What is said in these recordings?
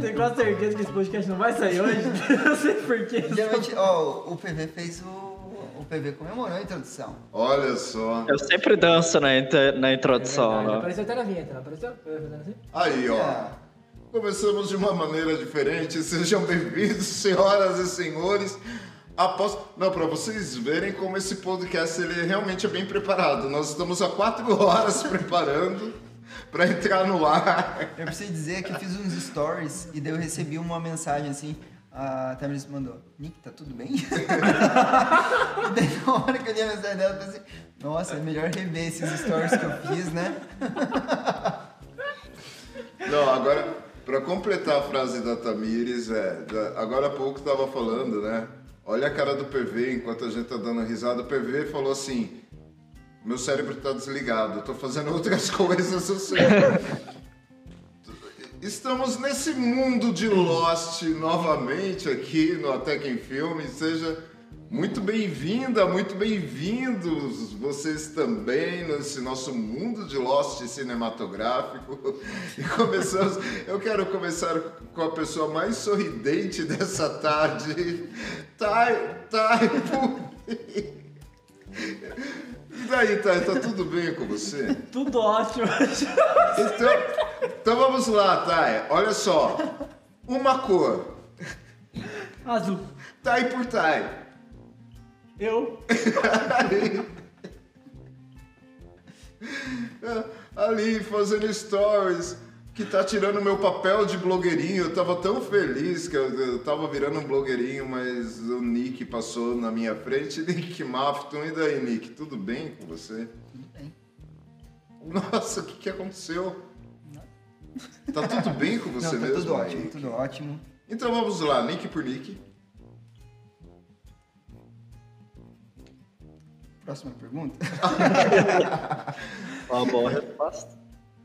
tenho quase certeza que esse podcast não vai sair hoje. Eu sei porquê. Geralmente, ó, o PV fez o. PV comemorou a introdução. Olha só. Eu sempre danço na, inter- na introdução, Verdade, né? Apareceu até na vinheta, não apareceu? Assim? Aí, ó. É. Começamos de uma maneira diferente. Sejam bem-vindos, senhoras e senhores. Após... Não, para vocês verem como esse podcast ele realmente é bem preparado. Nós estamos há quatro horas preparando para entrar no ar. Eu preciso dizer que eu fiz uns stories e daí eu recebi uma mensagem assim. A Tamiris mandou: Nick, tá tudo bem? e daí na hora que eu li a mensagem dela, eu pensei: Nossa, é melhor rever esses stories que eu fiz, né? Não, agora, para completar a frase da Tamires, é, da- agora há pouco estava falando, né? Olha a cara do PV enquanto a gente tá dando risada. O PV falou assim: meu cérebro tá desligado, eu tô fazendo outras coisas, eu sei. Estamos nesse mundo de Lost novamente aqui no Até Quem Filme. Seja muito bem-vinda, muito bem-vindos vocês também nesse nosso mundo de Lost cinematográfico. E começamos. Eu quero começar com a pessoa mais sorridente dessa tarde, Thay Pudim. E daí, Thay, tá tudo bem com você? Tudo ótimo. Então, então vamos lá, Thay. Olha só. Uma cor. Azul. Thay por Thay. Eu. Ali. Ali fazendo stories. Que tá tirando meu papel de blogueirinho. Eu tava tão feliz que eu, eu tava virando um blogueirinho, mas o Nick passou na minha frente. Nick Mafton. E daí, Nick? Tudo bem com você? Tudo bem. Nossa, o que, que aconteceu? Tá tudo bem com você Não, tá mesmo? tudo ótimo, Nick? tudo ótimo. Então vamos lá, Nick por Nick. Próxima pergunta. Uma boa resposta.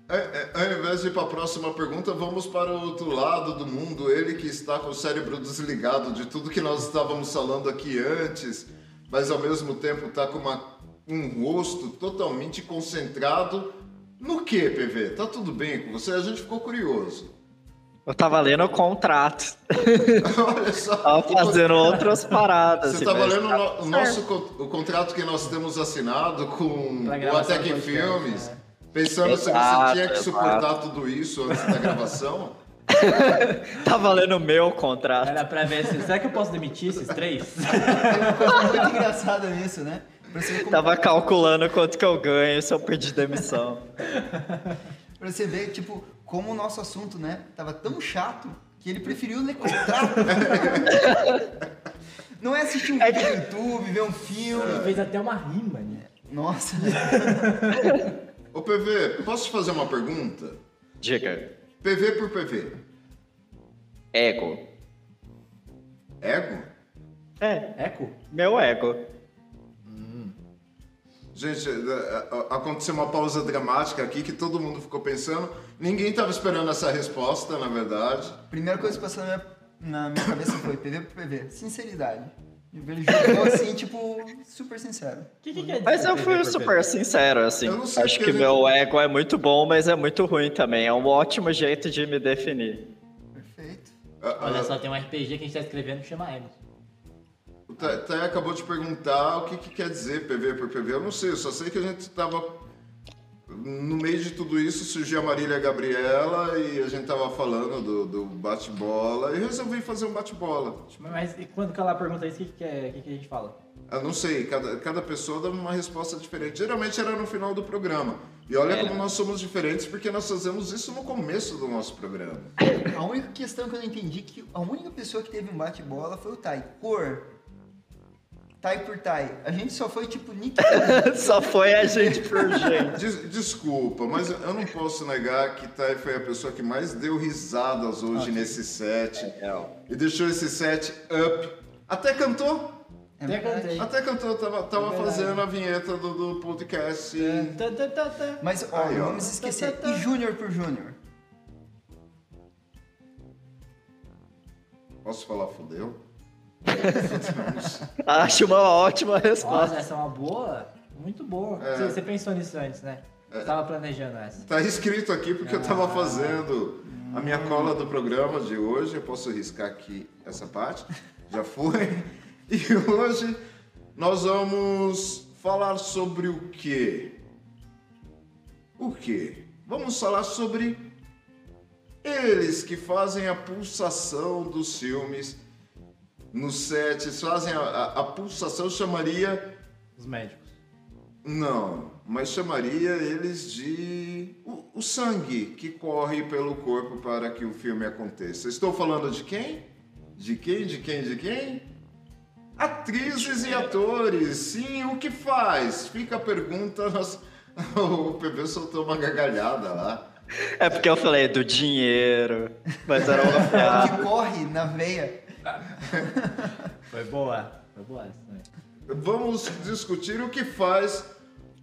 É, é, ao invés de ir para a próxima pergunta, vamos para o outro lado do mundo. Ele que está com o cérebro desligado de tudo que nós estávamos falando aqui antes, mas ao mesmo tempo está com uma, um rosto totalmente concentrado. No que, PV? Tá tudo bem com você? A gente ficou curioso. Eu tava lendo o contrato. Olha só. Tava fazendo outras paradas. Você estava mas lendo o, tá nosso o contrato que nós temos assinado com o podcast, Filmes, né? Pensando se você Exato, tinha que exato. suportar tudo isso antes da gravação. Tava lendo o meu contrato. Era pra ver se. Será que eu posso demitir esses três? Muito engraçada nisso, né? Você como Tava calculando quanto que eu ganho se eu pedir demissão. Pra você ver, tipo, como o nosso assunto, né, tava tão chato que ele preferiu ler contrato. Não é assistir um vídeo no YouTube, ver um filme. Fez até uma rima, né? Nossa. Ô PV, posso te fazer uma pergunta? Diga. PV por PV. Ego. Ego? É, Eco? meu ego. Gente, a- a- aconteceu uma pausa dramática aqui que todo mundo ficou pensando. Ninguém estava esperando essa resposta, na verdade. Primeira coisa que passou na minha, na minha cabeça foi PV por PV. Sinceridade. Ele jogou assim, tipo, super sincero. O que, que quer dizer? Mas eu fui super sincero, assim. Eu não sei Acho que meu ego é muito bom, mas é muito ruim também. É um ótimo jeito de me definir. Perfeito. A- Olha a- só, tem um RPG que a gente tá escrevendo que chama Ego. O Thay acabou de perguntar o que, que quer dizer PV por PV. Eu não sei, eu só sei que a gente estava. No meio de tudo isso surgiu a Marília Gabriela e a gente tava falando do, do bate-bola e resolvi fazer um bate-bola. Mas e quando que ela pergunta isso, o que, que, é- que, que a gente fala? Eu não sei, cada, cada pessoa dá uma resposta diferente. Geralmente era no final do programa. E olha como nós somos diferentes porque nós fazemos isso no começo do nosso programa. A única questão que eu não entendi é que a única pessoa que teve um bate-bola foi o Tai. Cor. Tai por Tai. A gente só foi tipo Nick. Só foi a gente por gente. Des- desculpa, mas eu não posso negar que Thay foi a pessoa que mais deu risadas hoje nesse set. E deixou esse set up. Até cantou. Até cantei. Até tô- tava, tava É fazendo a vinheta do, do podcast. Tá, tá, tá, tá. Mas, ó, Aí, ó. vamos esquecer. E Júnior por Júnior? Posso falar fudeu? Acho uma ótima resposta. Nossa, essa é uma boa. Muito boa. É. Você, você pensou nisso antes, né? Você tava planejando essa. Tá escrito aqui porque eu tava fazendo a minha cola do programa de hoje. Eu posso riscar aqui essa parte. Já foi. E hoje nós vamos falar sobre o quê? O quê? Vamos falar sobre eles que fazem a pulsação dos filmes nos sets, fazem a, a- a pulsação, eu chamaria Os médicos. não, mas chamaria eles de o, o sangue que corre pelo corpo para que o filme aconteça. Estou falando de quem? De quem? De quem? De quem? Atrizes e atores. Sim, o que faz? Fica a pergunta. nós- O PV soltou uma gargalhada lá. É porque eu falei do dinheiro, mas era uma piada. Que corre na veia. Foi boa. Foi boa. Vamos discutir o que faz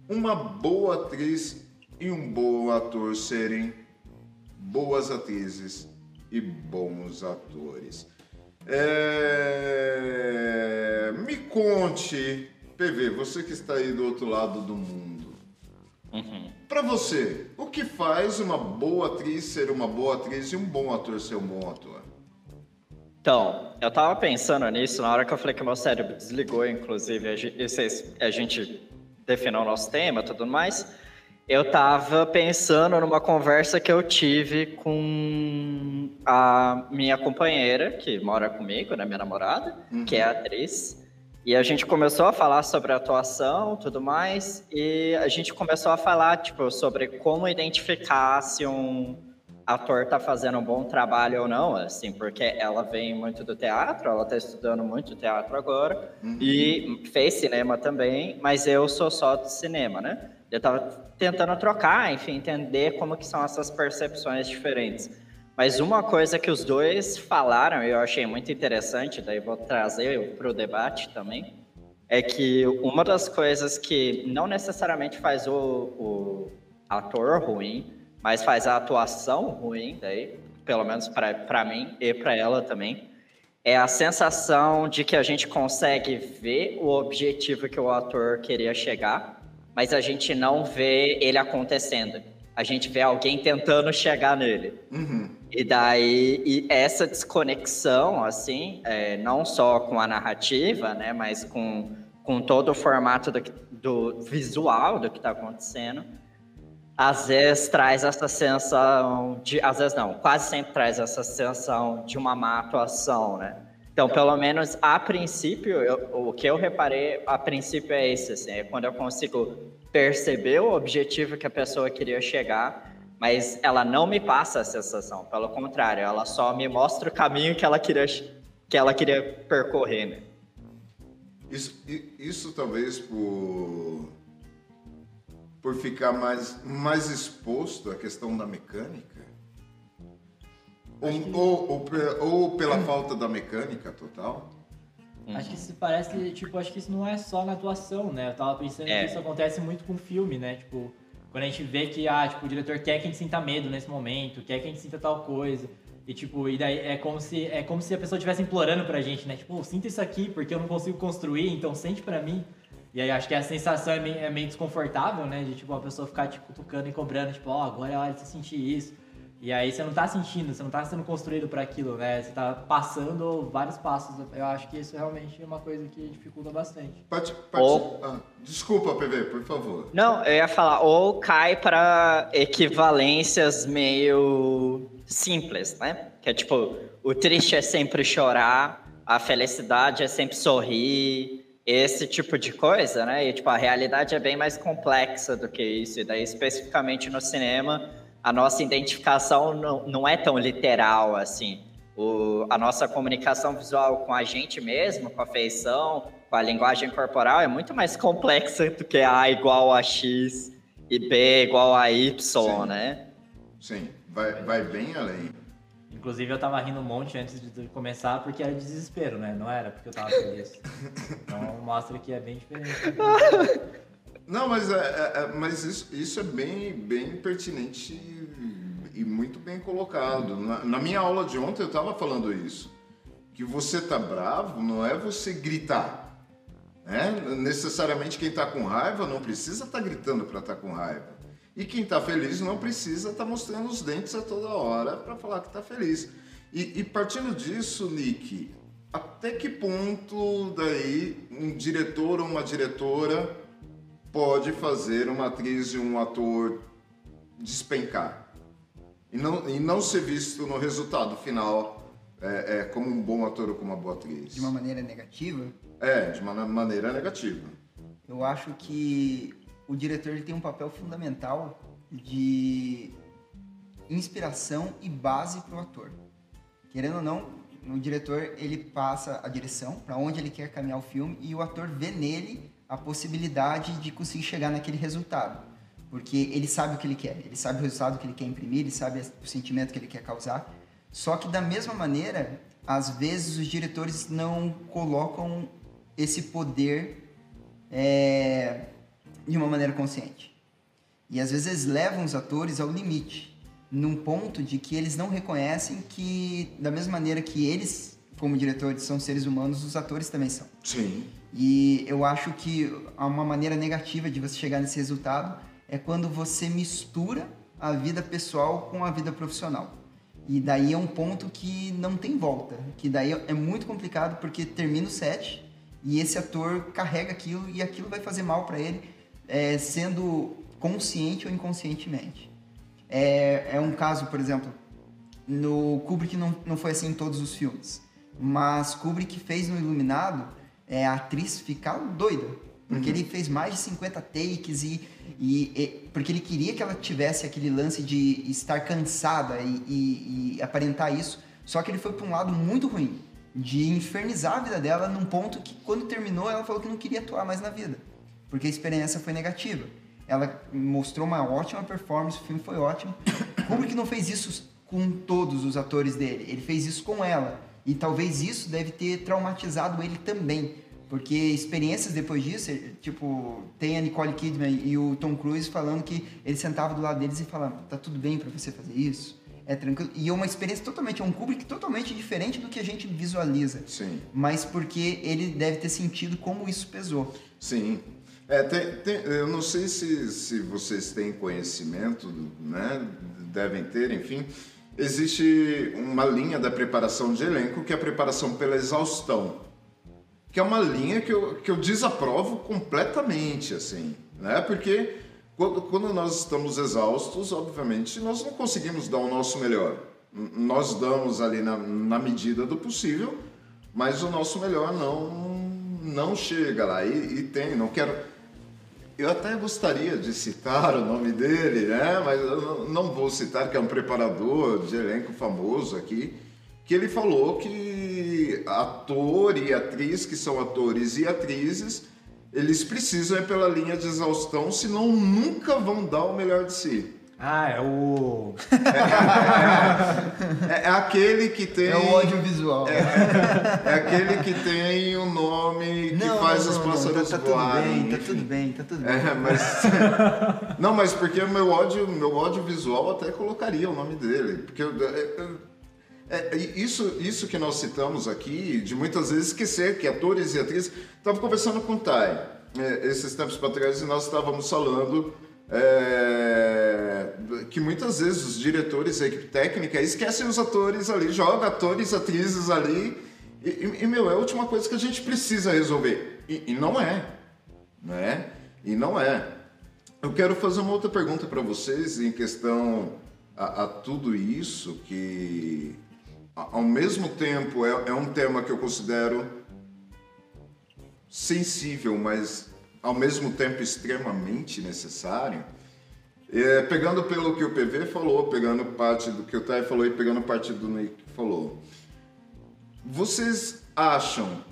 uma boa atriz e um bom ator serem boas atrizes e bons atores. É, Me conte, PV, você que está aí do outro lado do mundo. Para você, o que faz uma boa atriz ser uma boa atriz e um bom ator ser um bom ator? Então, eu tava pensando nisso na hora que eu falei que meu cérebro desligou, inclusive, a gente, vocês- a gente definiu o nosso tema e tudo mais. Eu tava pensando numa conversa que eu tive com a minha companheira, que mora comigo, né, minha namorada, que é atriz. E a gente começou a falar sobre atuação tudo mais, e a gente começou a falar, tipo, sobre como identificar se um ator tá fazendo um bom trabalho ou não, assim, porque ela vem muito do teatro, ela tá estudando muito teatro agora, e fez cinema também, mas eu sou só do cinema, né? Eu tava tentando trocar, enfim, entender como que são essas percepções diferentes. Mas uma coisa que os dois falaram, e eu achei muito interessante, daí vou trazer para o debate também, é que uma das coisas que não necessariamente faz o, o ator ruim, mas faz a atuação ruim, daí, pelo menos para mim e para ela também, é a sensação de que a gente consegue ver o objetivo que o ator queria chegar, mas a gente não vê ele acontecendo. A gente vê alguém tentando chegar nele. E daí, e essa desconexão, assim, é, não só com a narrativa, né, mas com, com todo o formato do, do visual do que está acontecendo, às vezes traz essa sensação de, às vezes não, quase sempre traz essa sensação de uma má atuação, né? Então, pelo menos a princípio, eu- o que eu reparei a princípio é esse, assim, é quando eu consigo perceber o objetivo que a pessoa queria chegar, mas ela não me passa a sensação, pelo contrário, ela só me mostra o caminho que ela queria, que ela queria percorrer, né? Isso, isso talvez por, por ficar mais, mais exposto à questão da mecânica? Ou, ou, ou, pe- ou pela falta da mecânica total? Acho que isso parece, tipo, acho que isso não é só na atuação, né? Eu tava pensando É. que isso acontece muito com filme, né? Tipo, quando a gente vê que, ah, tipo, o diretor quer que a gente sinta medo nesse momento, quer que a gente sinta tal coisa. E, tipo, e daí é como se, é como se a pessoa estivesse implorando pra gente, né? Tipo, "Oh, sinta isso aqui porque eu não consigo construir, então sente pra mim. E aí acho que a sensação é meio, é meio desconfortável, né? De, tipo, uma pessoa ficar, tipo, tocando e cobrando, tipo, ó, agora é hora de você sentir isso. E aí você não tá sentindo, você não tá sendo construído para aquilo, né? Você tá passando vários passos. Eu acho que isso realmente é uma coisa que dificulta bastante. Pati- pati- Ou- ah, desculpa, PV, por favor. Não, eu ia falar, ou cai para equivalências meio simples, né? Que é tipo, o triste é sempre chorar, a felicidade é sempre sorrir, esse tipo de coisa, né? E tipo, a realidade é bem mais complexa do que isso. E daí, especificamente no cinema, a nossa identificação não, não é tão literal assim. O, a nossa comunicação visual com a gente mesmo, com a feição, com a linguagem corporal é muito mais complexa do que A igual a X e B igual a Y, Sim. né? Sim, vai, vai bem além. Inclusive eu tava rindo um monte antes de começar porque era desespero, né? Não era porque eu tava feliz. Então mostra que é bem diferente. Não, mas, é, é- é- mas isso, isso é bem, bem pertinente e, muito bem colocado. Na, na minha aula de ontem eu estava falando isso. Que você tá bravo não é você gritar. Né? Necessariamente quem está com raiva não precisa estar gritando para estar com raiva. E quem está feliz não precisa estar mostrando os dentes a toda hora para falar que está feliz. E, e partindo disso, Nick, até que ponto daí um diretor ou uma diretora pode fazer uma atriz e um ator despencar e não, e não ser visto no resultado final é, é, como um bom ator ou como uma boa atriz? De uma maneira negativa, É, de uma maneira negativa. eu acho que o diretor ele tem um papel fundamental de inspiração e base para o ator. Querendo ou não, o diretor ele passa a direção para onde ele quer caminhar o filme e o ator vê nele a possibilidade de conseguir chegar naquele resultado, porque ele sabe o que ele quer, ele sabe o resultado que ele quer imprimir, ele sabe o sentimento que ele quer causar. Só que da mesma maneira, às vezes os diretores não colocam esse poder é, de uma maneira consciente. E às vezes levam os atores ao limite, num ponto de que eles não reconhecem que, da mesma maneira que eles, como diretores, são seres humanos, os atores também são. Sim. E eu acho que uma maneira negativa de você chegar nesse resultado é quando você mistura a vida pessoal com a vida profissional. E daí é um ponto que não tem volta, que daí é muito complicado porque termina o set e esse ator carrega aquilo e aquilo vai fazer mal para ele, é, sendo consciente ou inconscientemente. É, é um caso, por exemplo, no Kubrick não, não foi assim em todos os filmes, mas Kubrick fez no Iluminado é, a atriz ficar doida, porque ele fez mais de 50 takes e, e- e- porque ele queria que ela tivesse aquele lance de estar cansada e, e- e aparentar isso, só que ele foi para um lado muito ruim, de infernizar a vida dela num ponto que quando terminou ela falou que não queria atuar mais na vida, porque a experiência foi negativa. Ela mostrou uma ótima performance, o filme foi ótimo. Kubrick não fez isso com todos os atores dele, ele fez isso com ela. E talvez isso deve ter traumatizado ele também. Porque experiências depois disso, ele- tipo, tem a Nicole Kidman e o Tom Cruise falando que ele sentava do lado deles e falava, tá tudo bem pra você fazer isso? É tranquilo. E é uma experiência totalmente, é um Kubrick totalmente diferente do que a gente visualiza. Sim. Mas porque ele deve ter sentido como isso pesou. Sim. É, tem- tem- eu não sei se, se vocês têm conhecimento, né? Devem ter, enfim. Existe uma linha da preparação de elenco que é a preparação pela exaustão. Que é uma linha que eu, que eu desaprovo completamente, assim, né? Porque quando, quando nós estamos exaustos, obviamente, nós não conseguimos dar o nosso melhor. Nós damos ali na, na medida do possível, mas o nosso melhor não, não chega lá. E, e tem, não quero. Eu até gostaria de citar o nome dele, né? Mas eu não- vou citar, que é um preparador de elenco famoso aqui, que ele falou que ator e atriz, que são atores e atrizes, eles precisam ir pela linha de exaustão, senão nunca vão dar o melhor de si. Ah, é o. É, é aquele que tem. É o audiovisual. É aquele que tem o nome que faz os pássaros tá, tá tudo voarem. bem, tá tudo bem, tá tudo bem. É, mas. Não, mas porque o meu ódio, meu ódio visual até colocaria o nome dele. Porque eu- é- é- é- isso, isso que nós citamos aqui, de muitas vezes esquecer que atores e atrizes. Estava conversando com o Thay é, esses tempos para trás e nós estávamos falando. É, que muitas vezes os diretores, a equipe técnica, esquecem os atores ali, joga atores, atrizes ali, e, e- meu, é a última coisa que a gente precisa resolver. E, e não é, né? E não é. Eu quero fazer uma outra pergunta para vocês em questão a, a tudo isso que, ao mesmo tempo, é, é um tema que eu considero sensível, mas ao mesmo tempo extremamente necessário. É, pegando pelo que o PV falou, pegando parte do que o Thay falou e pegando parte do Nick falou. Vocês acham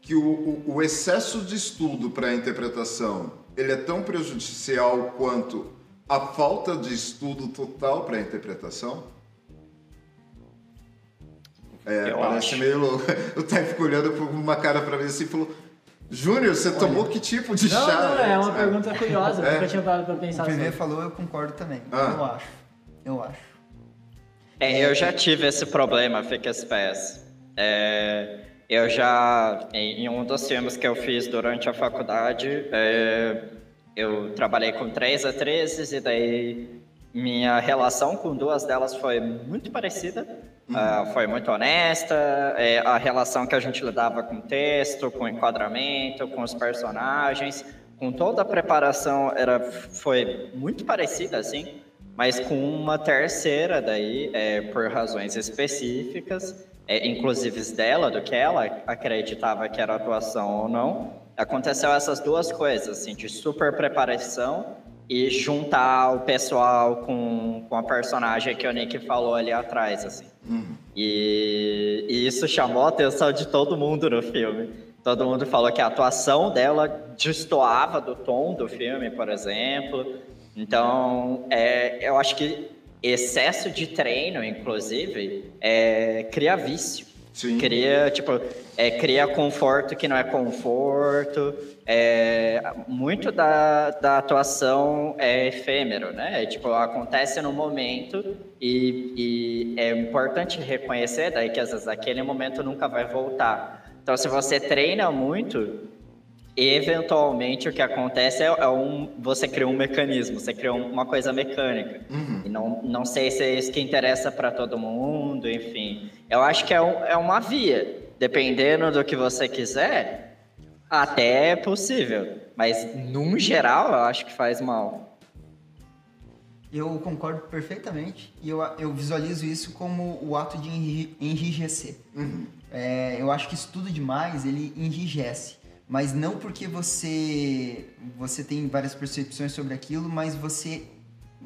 que o, o- o excesso de estudo para a interpretação ele é tão prejudicial quanto a falta de estudo total para a interpretação? É, Eu parece acho. meio louco. O Thay ficou olhando com uma cara pra mim assim e falou: Júnior, você tomou que tipo de Não, chá? não, é uma Ah, pergunta curiosa. Eu nunca tinha parado pra O pensar PV sobre. falou, eu concordo também. Ah. Eu acho. Eu acho. É, eu já tive esse problema, Fica Space. É, eu já, em, em um dos filmes que eu fiz durante a faculdade, é, eu trabalhei com três atrizes e daí minha relação com duas delas foi muito parecida. Ah, foi muito honesta, é, a relação que a gente lidava com o texto, com o enquadramento, com os personagens, com toda a preparação era, foi muito parecida, assim, mas com uma terceira daí, é, por razões específicas, é, inclusive dela, do que ela acreditava que era atuação ou não, aconteceu essas duas coisas, assim, de super preparação e juntar o pessoal com, com a personagem que o Nick falou ali atrás, assim. E, e isso chamou a atenção de todo mundo no filme. Todo mundo falou que a atuação dela destoava do tom do filme, por exemplo. Então, é, eu acho que excesso de treino, inclusive, é, cria vício. Sim. Cria, tipo, é, cria conforto que não é conforto. É, muito da, da atuação é efêmero, né? É, tipo, acontece no momento e, e é importante reconhecer daí que às vezes aquele momento nunca vai voltar. Então, se você treina muito, eventualmente o que acontece é, é um você cria um mecanismo, você cria um- uma coisa mecânica. E não, não sei se é isso que interessa para todo mundo, enfim. Eu acho que é, um- é uma via. Dependendo do que você quiser, até é possível. Mas, num geral, eu acho que faz mal. Eu concordo perfeitamente e eu, eu visualizo isso como o ato de enri- enrijecer. É, eu acho que estudo demais, ele enrijece. Mas não porque você você tem várias percepções sobre aquilo, mas você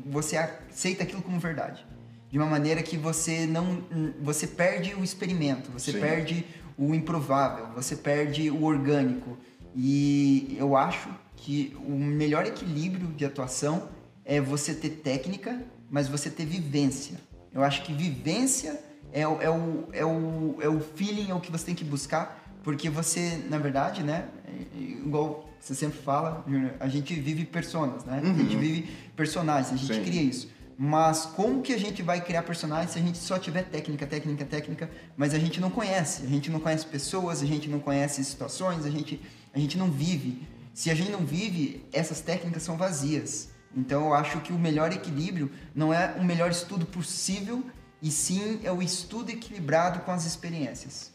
você aceita aquilo como verdade. De uma maneira que você não você perde o experimento, você Sim. perde o improvável, você perde o orgânico. E eu acho que o melhor equilíbrio de atuação é você ter técnica, mas você ter vivência. Eu acho que vivência é, o- é, o, é, o, é o feeling, é o que você tem que buscar, porque você, na verdade, né, igual você sempre fala, Júnior, a gente vive personas, né? A gente vive personagens, a gente Sim. cria isso. Mas como que a gente vai criar personagens se a gente só tiver técnica, técnica, técnica, mas a gente não conhece? A gente não conhece pessoas, a gente não conhece situações, a gente, a gente não vive. Se a gente não vive, essas técnicas são vazias. Então eu acho que o melhor equilíbrio não é o melhor estudo possível, e sim é o estudo equilibrado com as experiências.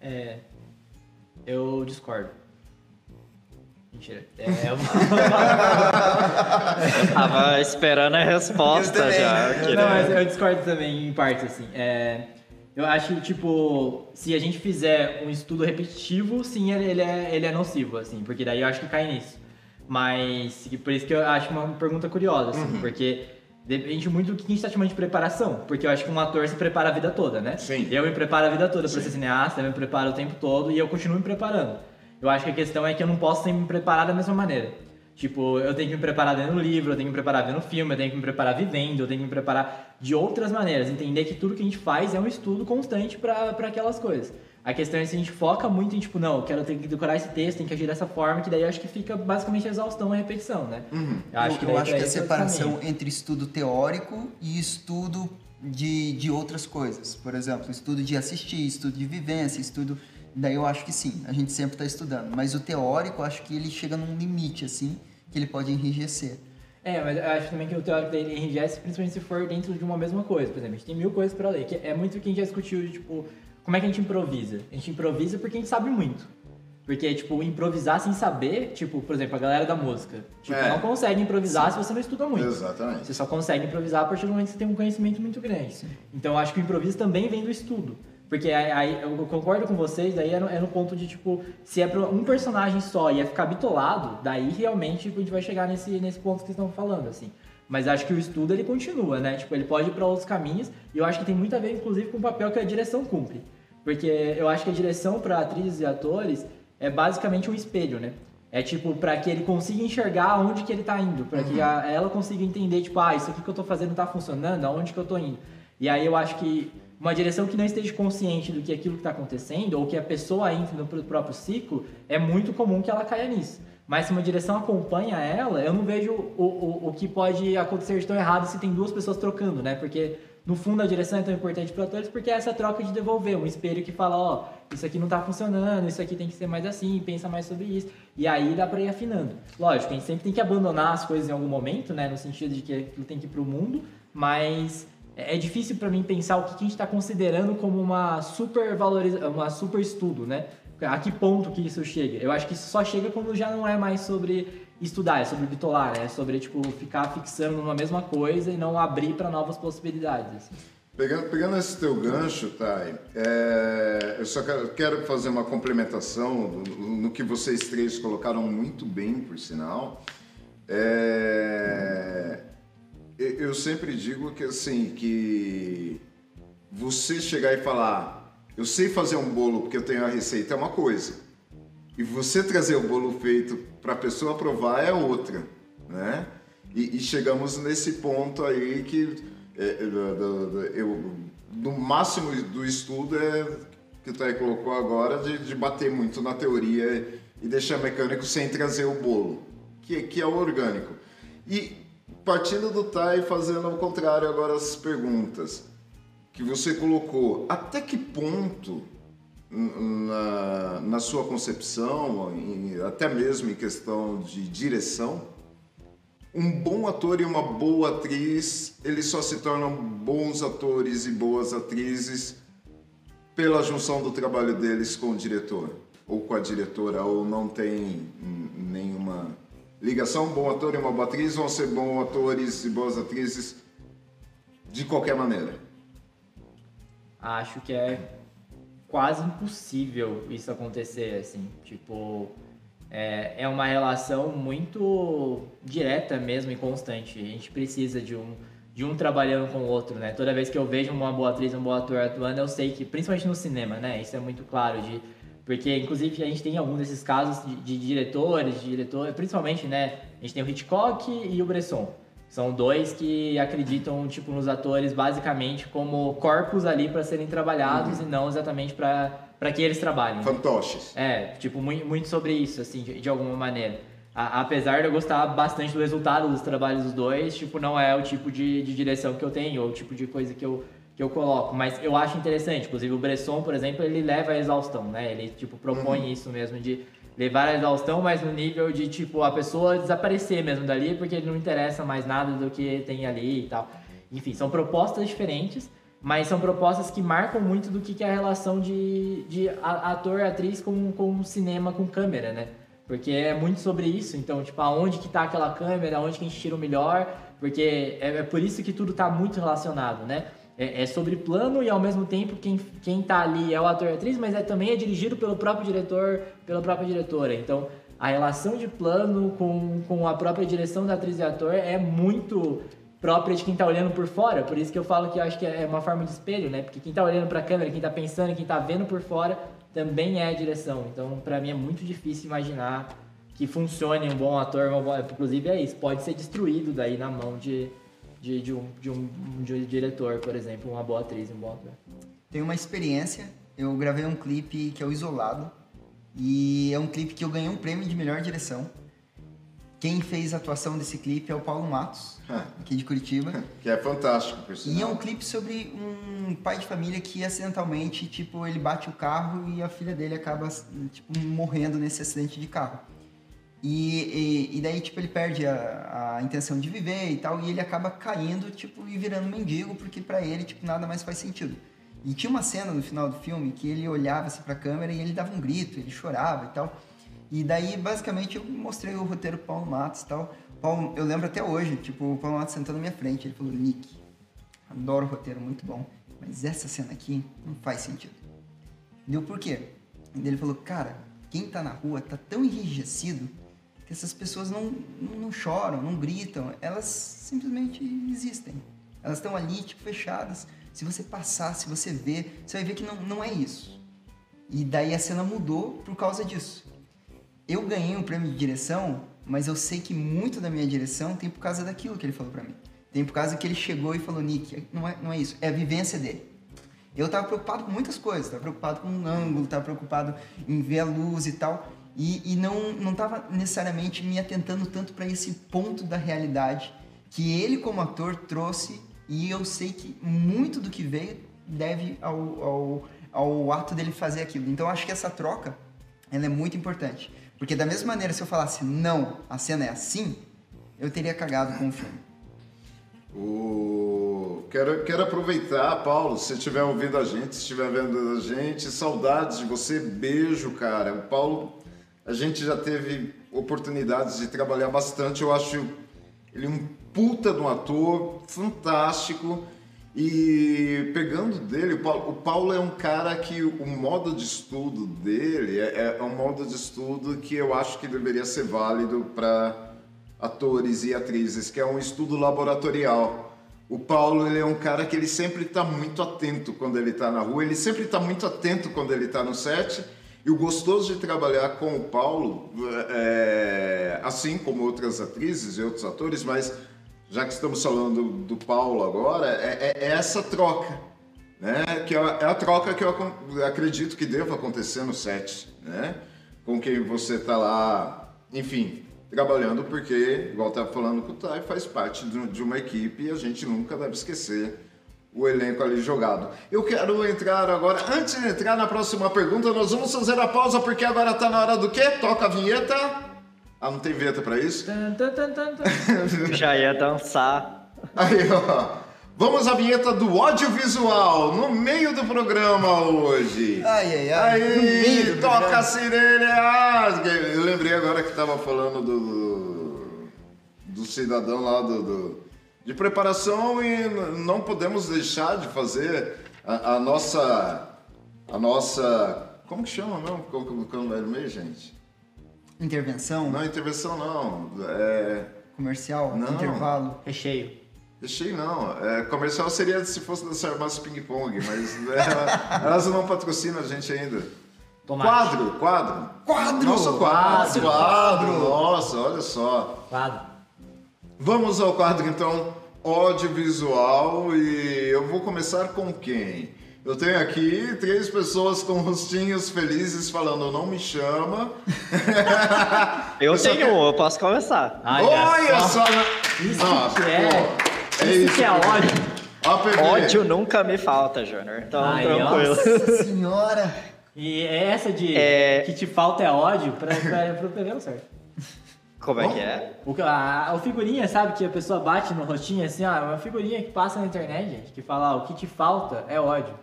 É, eu discordo. Mentira. É, eu... Eu tava esperando a resposta também, já. né? Não, mas eu discordo também em partes, assim. É, eu acho que, tipo, se a gente fizer um estudo repetitivo, sim, ele, ele é, ele é nocivo, assim, porque daí eu acho que cai nisso. Mas, por isso que eu acho uma pergunta curiosa, assim, porque depende muito do que a gente tá chamando de preparação. Porque eu acho que um ator se prepara a vida toda, né? Sim. Eu me preparo a vida toda pra ser cineasta, eu me preparo o tempo todo e eu continuo me preparando. Eu acho que a questão é que eu não posso sempre me preparar da mesma maneira. Tipo, eu tenho que me preparar lendo livro, eu tenho que me preparar vendo filme, eu tenho que me preparar vivendo, eu tenho que me preparar de outras maneiras. Entender que tudo que a gente faz é um estudo constante pra aquelas coisas. A questão é se a gente foca muito em, tipo, não, eu quero ter que decorar esse texto, tem que agir dessa forma, que daí acho que fica basicamente exaustão e repetição, né? Eu eu daí eu acho que a é o separação caminho. entre estudo teórico e estudo de, de outras coisas. Por exemplo, estudo de assistir, estudo de vivência, estudo. Daí eu acho que sim, a gente sempre está estudando. Mas o teórico, eu acho que ele chega num limite, assim, que ele pode enrijecer. É, mas eu acho também que o teórico dele enrijece, principalmente se for dentro de uma mesma coisa. Por exemplo, a gente tem mil coisas pra ler, que é muito o que a gente já discutiu, de, tipo, como é que a gente improvisa? A gente improvisa porque a gente sabe muito. Porque, tipo, improvisar sem saber, tipo, por exemplo, a galera da música. Tipo, É. não consegue improvisar se você não estuda muito. Exatamente. Você só consegue improvisar a partir do momento que você tem um conhecimento muito grande. Então eu acho que o improviso também vem do estudo. Porque aí, eu concordo com vocês, daí é no, é no ponto de, tipo, se é pra um personagem só e ia ficar bitolado, daí realmente tipo, a gente vai chegar nesse, nesse ponto que vocês estão falando, assim. Mas acho que o estudo ele continua, né? Tipo, ele pode ir pra outros caminhos e eu acho que tem muito a ver, inclusive, com o papel que a direção cumpre. Porque eu acho que a direção para atrizes e atores é basicamente um espelho, né? É tipo, pra que ele consiga enxergar aonde que ele tá indo, pra que a- ela consiga entender, tipo, ah, isso aqui que eu tô fazendo tá funcionando, aonde que eu tô indo. E aí eu acho que uma direção que não esteja consciente do que aquilo que está acontecendo, ou que a pessoa entre no pr- próprio ciclo, é muito comum que ela caia nisso. Mas se uma direção acompanha ela, eu não vejo o, o, o que pode acontecer de tão errado se tem duas pessoas trocando, né? Porque no fundo a direção é tão importante para todos porque é essa troca de devolver, um espelho que fala, ó, isso aqui não tá funcionando, isso aqui tem que ser mais assim, pensa mais sobre isso. E aí dá para ir afinando. Lógico, a gente sempre tem que abandonar as coisas em algum momento, né? No sentido de que aquilo tem que ir pro mundo, mas é difícil para mim pensar o que que a gente está considerando como uma super valoriza uma super estudo, né? A que ponto que isso chega? Eu acho que isso só chega quando já não é mais sobre estudar, é sobre bitolar, é sobre tipo ficar fixando numa mesma coisa e não abrir para novas possibilidades. Pegando, pegando esse teu gancho, Thay, é, eu só quero, quero fazer uma complementação no, que vocês três colocaram muito bem, por sinal. É, eu sempre digo que assim, que você chegar e falar, eu sei fazer um bolo porque eu tenho a receita é uma coisa. E você trazer o bolo feito para a pessoa provar é outra, né? E, e chegamos nesse ponto aí que é, é, eu, no máximo do estudo é que o Thay colocou agora de, de bater muito na teoria e deixar mecânico sem trazer o bolo, que, que é o orgânico. E partindo do Thay fazendo ao contrário agora as perguntas que você colocou, até que ponto na, na sua concepção, em- até mesmo em questão de direção, um bom ator e uma boa atriz, eles só se tornam bons atores e boas atrizes pela junção do trabalho deles com o diretor ou com a diretora, ou não tem hum, nenhuma ligação. Um bom ator e uma boa atriz vão ser bons atores e boas atrizes de qualquer maneira. Acho que é quase impossível isso acontecer, assim. Tipo, é, é uma relação muito direta mesmo e constante. A gente precisa de um, de um trabalhando com o outro, né? Toda vez que eu vejo uma boa atriz, um bom ator atuando, eu sei que, principalmente no cinema, né? Isso é muito claro, de, porque inclusive a gente tem alguns desses casos de, de diretores, de diretores, principalmente, né? A gente tem o Hitchcock e o Bresson. São dois que acreditam tipo nos atores basicamente como corpos ali para serem trabalhados e não exatamente para que eles trabalhem. Fantoches. É, tipo, muito, muito sobre isso, assim, de, de alguma maneira. A- apesar de eu gostar bastante do resultado dos trabalhos dos dois, tipo, não é o tipo de, de direção que eu tenho, ou o tipo de coisa que eu, que eu coloco. Mas eu acho interessante, inclusive o Bresson, por exemplo, ele leva a exaustão, né? Ele, tipo, propõe isso mesmo de levar a exaustão, mas no nível de, tipo, a pessoa desaparecer mesmo dali, porque não interessa mais nada do que tem ali e tal. Enfim, são propostas diferentes, mas são propostas que marcam muito do que é a relação de, de a- ator-atriz com, com cinema, com câmera, né? Porque é muito sobre isso, então, tipo, aonde que tá aquela câmera, aonde que a gente tira o melhor, porque é, é por isso que tudo tá muito relacionado, né? É, é sobre plano e ao mesmo tempo quem, quem tá ali é o ator e atriz, mas é, também é dirigido pelo próprio diretor, pela própria diretora. Então, a relação de plano com, com a própria direção da atriz e ator é muito própria de quem tá olhando por fora. Por isso que eu falo que eu acho que é uma forma de espelho, né? Porque quem tá olhando pra câmera, quem tá pensando, quem tá vendo por fora, também é a direção. Então, pra mim é muito difícil imaginar que funcione um bom ator, uma boa... inclusive é isso, pode ser destruído daí na mão de, de, de, um, de, um, de um diretor, por exemplo, uma boa atriz, um bom ator. Tenho uma experiência, eu gravei um clipe que é o Isolado, e é um clipe que eu ganhei um prêmio de melhor direção. Quem fez a atuação desse clipe é o Paulo Matos, aqui de Curitiba. Que é fantástico, por E é sinal. um clipe sobre um pai de família que acidentalmente, tipo, ele bate o carro e a filha dele acaba, tipo, morrendo nesse acidente de carro. E, e, e daí, tipo, ele perde a, a intenção de viver e tal, e ele acaba caindo, tipo, e virando mendigo, porque pra ele, tipo, nada mais faz sentido. E tinha uma cena no final do filme que ele olhava assim pra câmera e ele dava um grito, ele chorava e tal. E daí, basicamente, eu mostrei o roteiro pro Paulo Matos e tal. Paulo, eu lembro até hoje, tipo, o Paulo Matos sentando na minha frente, ele falou, Nick, adoro o roteiro, muito bom, mas essa cena aqui não faz sentido. Deu por quê? E ele falou, cara, quem tá na rua tá tão enrijecido que essas pessoas não, não, não choram, não gritam, elas simplesmente existem. Elas estão ali, tipo, fechadas. Se você passar, se você ver, você vai ver que não, não é isso. E daí a cena mudou por causa disso. Eu ganhei um prêmio de direção, mas eu sei que muito da minha direção tem por causa daquilo que ele falou pra mim. Tem por causa que ele chegou e falou, Nick, não é, não é isso, é a vivência dele. Eu tava preocupado com muitas coisas, tava preocupado com o ângulo, tava preocupado em ver a luz e tal, e, e não, não tava necessariamente me atentando tanto para esse ponto da realidade que ele, como ator, trouxe, e eu sei que muito do que veio deve ao, ao, ao ato dele fazer aquilo. Então, acho que essa troca ela é muito importante. Porque da mesma maneira, se eu falasse não, a cena é assim, eu teria cagado com o filme. O... Quero, quero aproveitar, Paulo, se estiver ouvindo a gente, se estiver vendo a gente, saudades de você, beijo, cara. O Paulo, a gente já teve oportunidades de trabalhar bastante, eu acho ele um puta de um ator, fantástico. E pegando dele, o Paulo, o Paulo, é um cara que o modo de estudo dele é, é um modo de estudo que eu acho que deveria ser válido para atores e atrizes, que é um estudo laboratorial. O Paulo ele é um cara que ele sempre está muito atento quando ele está na rua, ele sempre está muito atento quando ele está no set. E o gostoso de trabalhar com o Paulo, é, assim como outras atrizes e outros atores, mas já que estamos falando do Paulo agora, é, é, é essa troca, né? Que é, é a troca que eu acredito que deva acontecer no set, né? Com quem você está lá, enfim, trabalhando, porque, igual estava falando com o Thay, faz parte de uma equipe e a gente nunca deve esquecer o elenco ali jogado. Eu quero entrar agora, antes de entrar na próxima pergunta, nós vamos fazer a pausa, porque agora está na hora do quê? Toca a vinheta. Ah, não tem vinheta para isso? Já ia dançar. Aí, ó. Vamos à vinheta do audiovisual, no meio do programa hoje. Ai, ai, ai. Aí, toca programa. a sirene. ah, Eu lembrei agora que tava falando do, do, do cidadão lá do, do- de preparação e não podemos deixar de fazer a, a nossa. A nossa. Como que chama mesmo? Colocando ele meio, gente? Intervenção, Não, intervenção não. É. comercial, Não. intervalo. Recheio. Deixei não. É, comercial seria se fosse da farmácia Ping Pong, mas é, elas não patrocinam a gente ainda. Tomate. Quadro, quadro. Quadro! Nossa, quadro, Quadro. quadro. Nossa, olha só. Quadro. Vamos ao quadro então, audiovisual e eu vou começar com quem? Eu tenho aqui três pessoas com rostinhos felizes falando não me chama. Eu só tenho quero- eu posso começar. Olha só! Isso Nossa, que é. pô, isso, que é ódio. Ó. Ódio nunca me falta, Júnior. Então, Ai, tranquilo. Nossa senhora! E essa de É. que te falta é ódio, pra, pra, pro PV não serve. Como é que é? O, que- a, a figurinha, sabe, que a pessoa bate no rostinho assim, ó, é uma figurinha que passa na internet, gente, que fala, ó, o que te falta é ódio.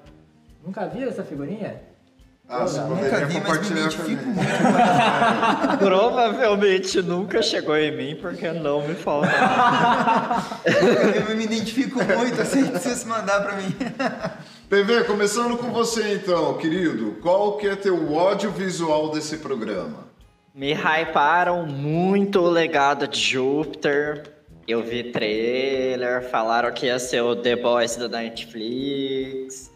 Nunca viram essa figurinha? Ah, você Nunca poderia vi, mas me identifico muito. Provavelmente nunca chegou em mim porque não me falta. Eu me identifico muito, assim, se você mandar pra mim. PV, começando com você então, querido. Qual que é teu ódio visual desse programa? Me hyparam muito o legado de Júpiter. Eu vi trailer, falaram que ia ser o The Boys da Netflix,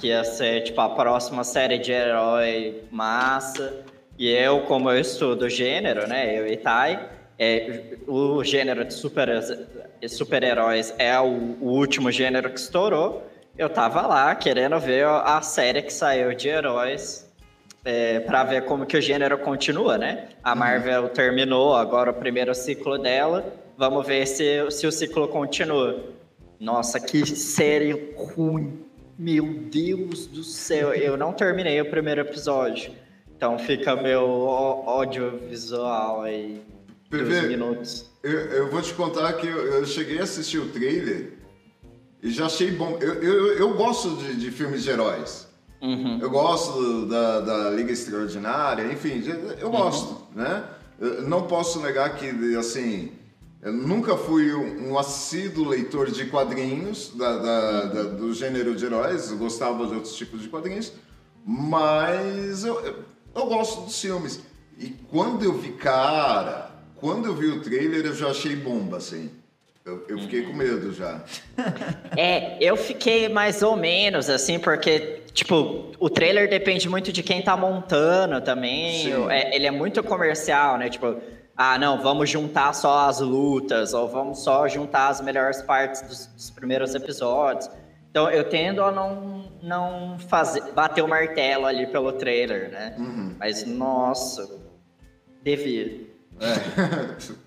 que ia ser tipo a próxima série de herói massa. E eu, como eu estudo gênero, né, eu e Tai, é, o gênero de super, super-heróis é o, o último gênero que estourou. Eu tava lá querendo ver a série que saiu de heróis é, para ver como que o gênero continua, né? A Marvel terminou agora o primeiro ciclo dela. Vamos ver se, se o ciclo continua. Nossa, que série ruim. Meu Deus do céu. Eu não terminei o primeiro episódio. Então fica meu ó- ódio visual aí. Dois minutos. Eu, eu vou te contar que eu, eu cheguei a assistir o trailer e já achei bom. Eu, eu, eu gosto de, de filmes de heróis. Uhum. Eu gosto da, da Liga Extraordinária, enfim, eu gosto, né? Eu não posso negar que, assim, eu nunca fui um, um assíduo leitor de quadrinhos da, da- da- do gênero de heróis, eu gostava de outros tipos de quadrinhos, mas eu, eu, eu gosto dos filmes. E quando eu vi, cara, quando eu vi o trailer, eu já achei bomba, assim. Eu, eu fiquei com medo já. É, eu fiquei mais ou menos assim, porque, tipo, o trailer depende muito de quem tá montando também. É, ele é muito comercial, né? Tipo, ah, não, vamos juntar só as lutas, ou vamos só juntar as melhores partes dos, dos primeiros episódios. Então eu tendo a não, não fazer, bater o martelo ali pelo trailer, né? Mas nossa, devia.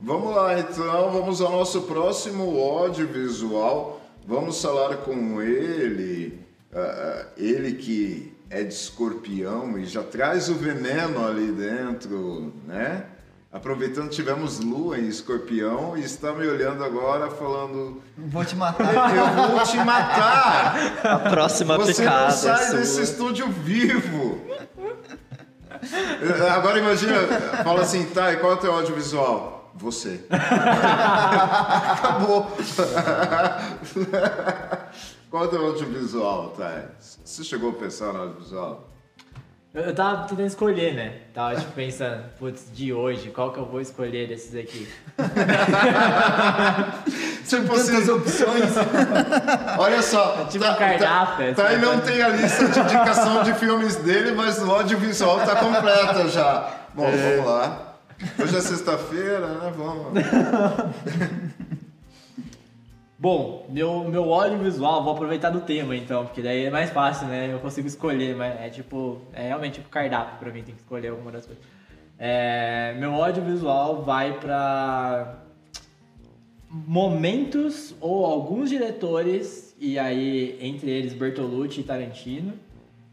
Vamos lá, então, vamos ao nosso próximo audiovisual. Vamos falar com ele, ah, ele que é de escorpião e já traz o veneno ali dentro, né? Aproveitando, tivemos lua em escorpião e está me olhando agora falando: Vou te matar. Eu vou te matar! A próxima Você picada não sai sua. desse estúdio vivo! Agora imagina, fala assim, tá, e qual é o teu audiovisual? Você. Acabou. qual é o teu audiovisual, tá? Você chegou a pensar no audiovisual? Eu, eu tava tentando escolher, né? Tava tipo, pensando, putz, de hoje, qual que eu vou escolher desses aqui? Tipo Tantas assim, opções. olha só. tipo um cardápio, Tá, e não tem a lista de indicação de filmes dele, mas o audiovisual tá completa já. Bom, vamos lá. Hoje é sexta-feira, né? Vamos. Bom, meu, meu audiovisual, vou aproveitar do tema então, porque daí é mais fácil, né? Eu consigo escolher, mas é tipo, é realmente tipo cardápio pra mim, tem que escolher alguma das coisas. É, meu audiovisual vai pra momentos ou alguns diretores, e aí entre eles Bertolucci e Tarantino,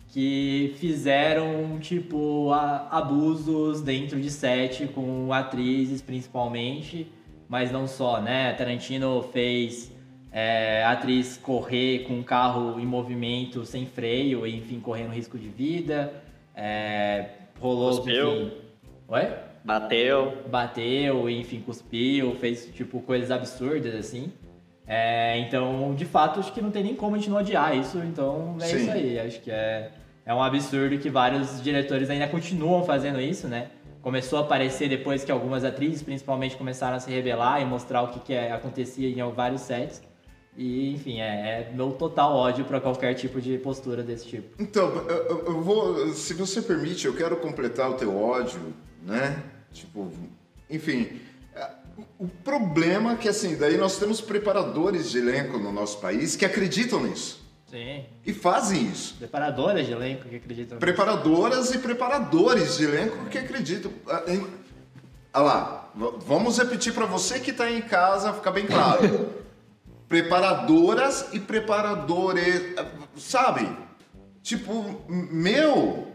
que fizeram tipo a- abusos dentro de set com atrizes principalmente, mas não só, né? Tarantino fez é, a atriz correr com um carro em movimento sem freio, enfim, correndo risco de vida. É, rolou Cuspiu. enfim. Oi? Bateu. bateu, enfim, cuspiu, fez tipo coisas absurdas assim. É, então, de fato, acho que não tem nem como a gente não odiar isso. Então, é Sim. isso aí. Acho que é, é um absurdo que vários diretores ainda continuam fazendo isso, né? Começou a aparecer depois que algumas atrizes, principalmente, começaram a se revelar e mostrar o que, que é- acontecia em vários sets. E, enfim, é, é meu total ódio pra qualquer tipo de postura desse tipo. Então, eu, eu- vou, se você permite, eu quero completar o teu ódio, né? Tipo, enfim, o problema é que assim, daí nós temos preparadores de elenco no nosso país que acreditam nisso Sim. e fazem isso. Preparadoras de elenco que acreditam. Preparadoras e preparadores de elenco que acreditam. Ah, em- Ah lá, vamos repetir para você que está em casa, ficar bem claro. Preparadoras e preparadores, ah, sabe? Tipo, meu,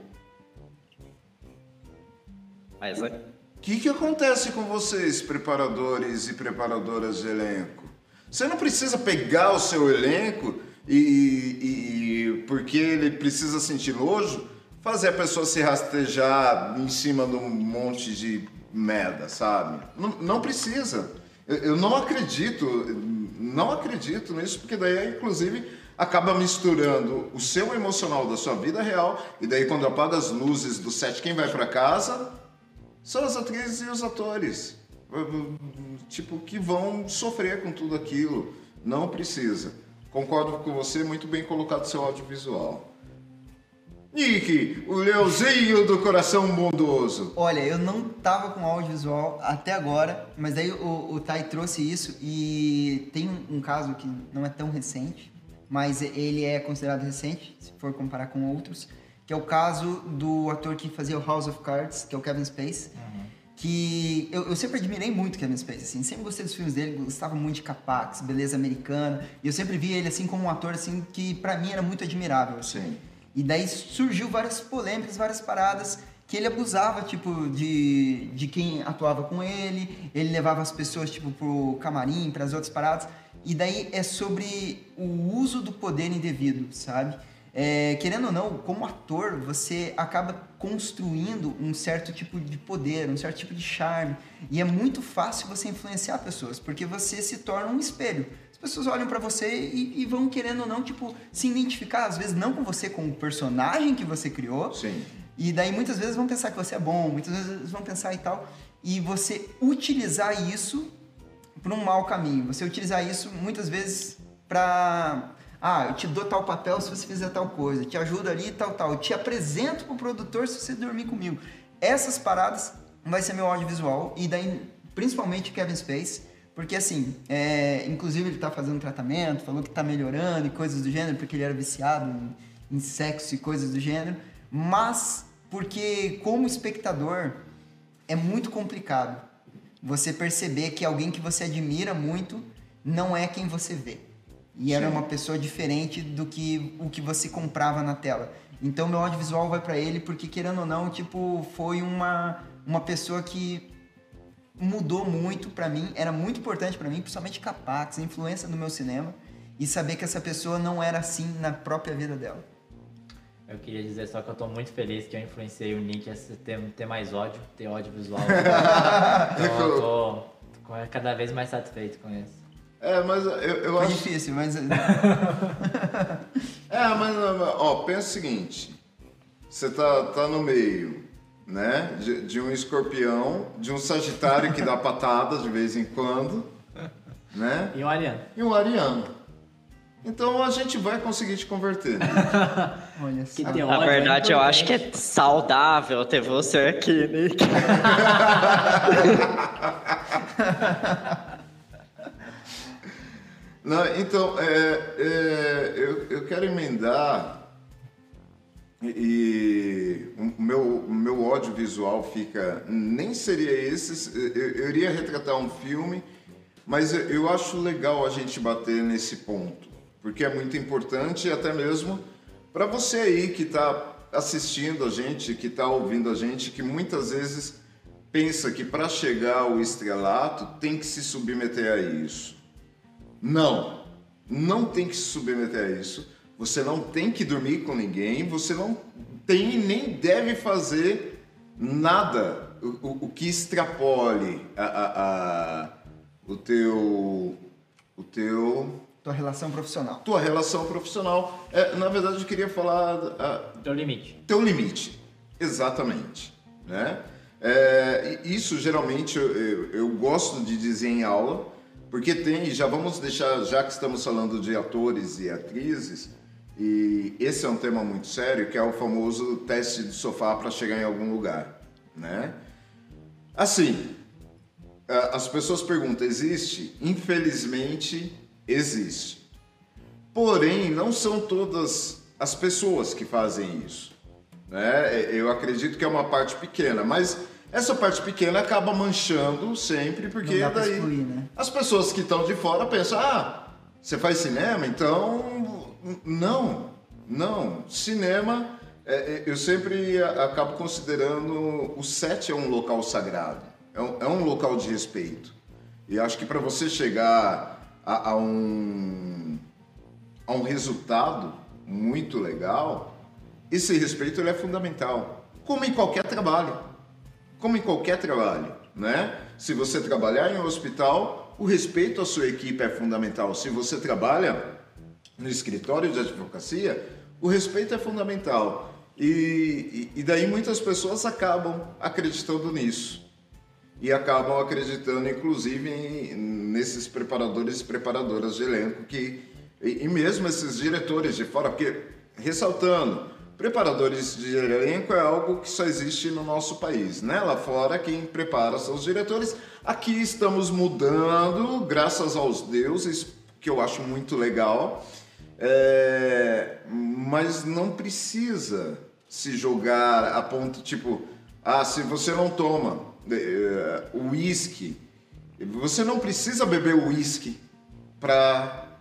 Mas é. O que, que acontece com vocês, preparadores e preparadoras de elenco? Você não precisa pegar o seu elenco e, e- e- porque ele precisa sentir nojo, fazer a pessoa se rastejar em cima de um monte de merda, sabe? Não, não precisa. Eu, eu não acredito, não acredito nisso, porque daí, inclusive, acaba misturando o seu emocional da sua vida real, e daí quando apaga as luzes do set, quem vai pra casa são as atrizes e os atores. Tipo, que vão sofrer com tudo aquilo. Não precisa. Concordo com você, muito bem colocado seu audiovisual. Nick, o leãozinho do coração bondoso. Olha, eu não tava com audiovisual até agora, mas daí o, o Tai trouxe isso e tem um, um caso que não é tão recente, mas ele é considerado recente, se for comparar com outros, que é o caso do ator que fazia o House of Cards, que é o Kevin Space, que eu, eu sempre admirei muito o Kevin Space, assim, sempre gostei dos filmes dele, gostava muito de Capax, Beleza Americana, e eu sempre vi ele assim como um ator assim que pra mim era muito admirável. assim. Sim. E daí surgiu várias polêmicas, várias paradas que ele abusava, tipo, de, de quem atuava com ele, ele levava as pessoas, tipo, pro camarim, para as outras paradas. E daí é sobre o uso do poder indevido, sabe? É, querendo ou não, como ator, você acaba construindo um certo tipo de poder, um certo tipo de charme. E é muito fácil você influenciar pessoas, porque você se torna um espelho. As pessoas olham pra você e, e vão querendo ou não, tipo, se identificar, às vezes não com você, com o personagem que você criou. Sim. E daí muitas vezes vão pensar que você é bom, muitas vezes vão pensar e tal. E você utilizar isso para um mau caminho. Você utilizar isso muitas vezes para ah, eu te dou tal papel se você fizer tal coisa, te ajudo ali e tal, tal. Eu te apresento pro produtor se você dormir comigo. Essas paradas vai ser meu audiovisual e daí, principalmente Kevin Space, Porque assim, é, inclusive ele tá fazendo tratamento, falou que tá melhorando e coisas do gênero, porque ele era viciado em, em sexo e coisas do gênero. Mas porque como espectador é muito complicado você perceber que alguém que você admira muito não é quem você vê. E era Sim. uma pessoa diferente do que o que você comprava na tela. Então meu audiovisual vai pra ele porque querendo ou não, tipo, foi uma uma pessoa que mudou muito pra mim, era muito importante pra mim, principalmente Capax, a influência do meu cinema e saber que essa pessoa não era assim na própria vida dela. Eu queria dizer só que eu tô muito feliz que eu influenciei o Nick a ter, ter mais ódio, ter ódio visual. então eu tô, tô cada vez mais satisfeito com isso. É, mas eu, eu Foi acho. difícil, mas É, mas ó, pensa o seguinte: você tá, tá no meio, né? De, de um escorpião, de um sagitário que dá patadas de vez em quando, né? E o Ariano? E um ariano. Então a gente vai conseguir te converter. olha só. Que Na verdade, é eu acho que é saudável ter você aqui, Nick. Não, então, é, é, eu, eu quero emendar e o meu, meu ódio visual fica. Nem seria esse, eu, eu iria retratar um filme, mas eu, eu acho legal a gente bater nesse ponto, porque é muito importante, até mesmo para você aí que está assistindo a gente, que está ouvindo a gente, que muitas vezes pensa que para chegar ao estrelato tem que se submeter a isso. Não, não tem que se submeter a isso. Você não tem que dormir com ninguém. Você não tem e nem deve fazer nada o, o- o que extrapole a, a- a- o teu, o teu, Tua relação profissional. tua relação profissional. É, na verdade, eu queria falar a, Teu limite. teu limite. Exatamente. Né? É, isso geralmente eu, eu, eu gosto de dizer em aula, porque tem, já vamos deixar, já que estamos falando de atores e atrizes, e esse é um tema muito sério, que é o famoso teste de sofá para chegar em algum lugar. Né? Assim, as pessoas perguntam, existe? Infelizmente, existe. Porém, não são todas as pessoas que fazem isso. Né? Eu acredito que é uma parte pequena, mas essa parte pequena acaba manchando sempre, porque daí excluir, né? as pessoas que estão de fora pensam: ah, você faz cinema? Então. Não, não. Cinema, é, é, eu sempre acabo considerando o set é um local sagrado, é um, é um local de respeito. E acho que para você chegar a, a um, a um resultado muito legal, esse respeito ele é fundamental, como em qualquer trabalho como em qualquer trabalho, né? Se você trabalhar em um hospital, o respeito à sua equipe é fundamental. Se você trabalha no escritório de advocacia, o respeito é fundamental. E, e, daí muitas pessoas acabam acreditando nisso. E acabam acreditando, inclusive, em- nesses preparadores e preparadoras de elenco que e, e mesmo esses diretores de fora, porque ressaltando, preparadores de elenco é algo que só existe no nosso país, né? Lá fora quem prepara são os diretores. Aqui estamos mudando, graças aos deuses, que eu acho muito legal. É, mas não precisa se jogar a ponto tipo, ah, se você não toma eh, uísque, você não precisa beber uísque para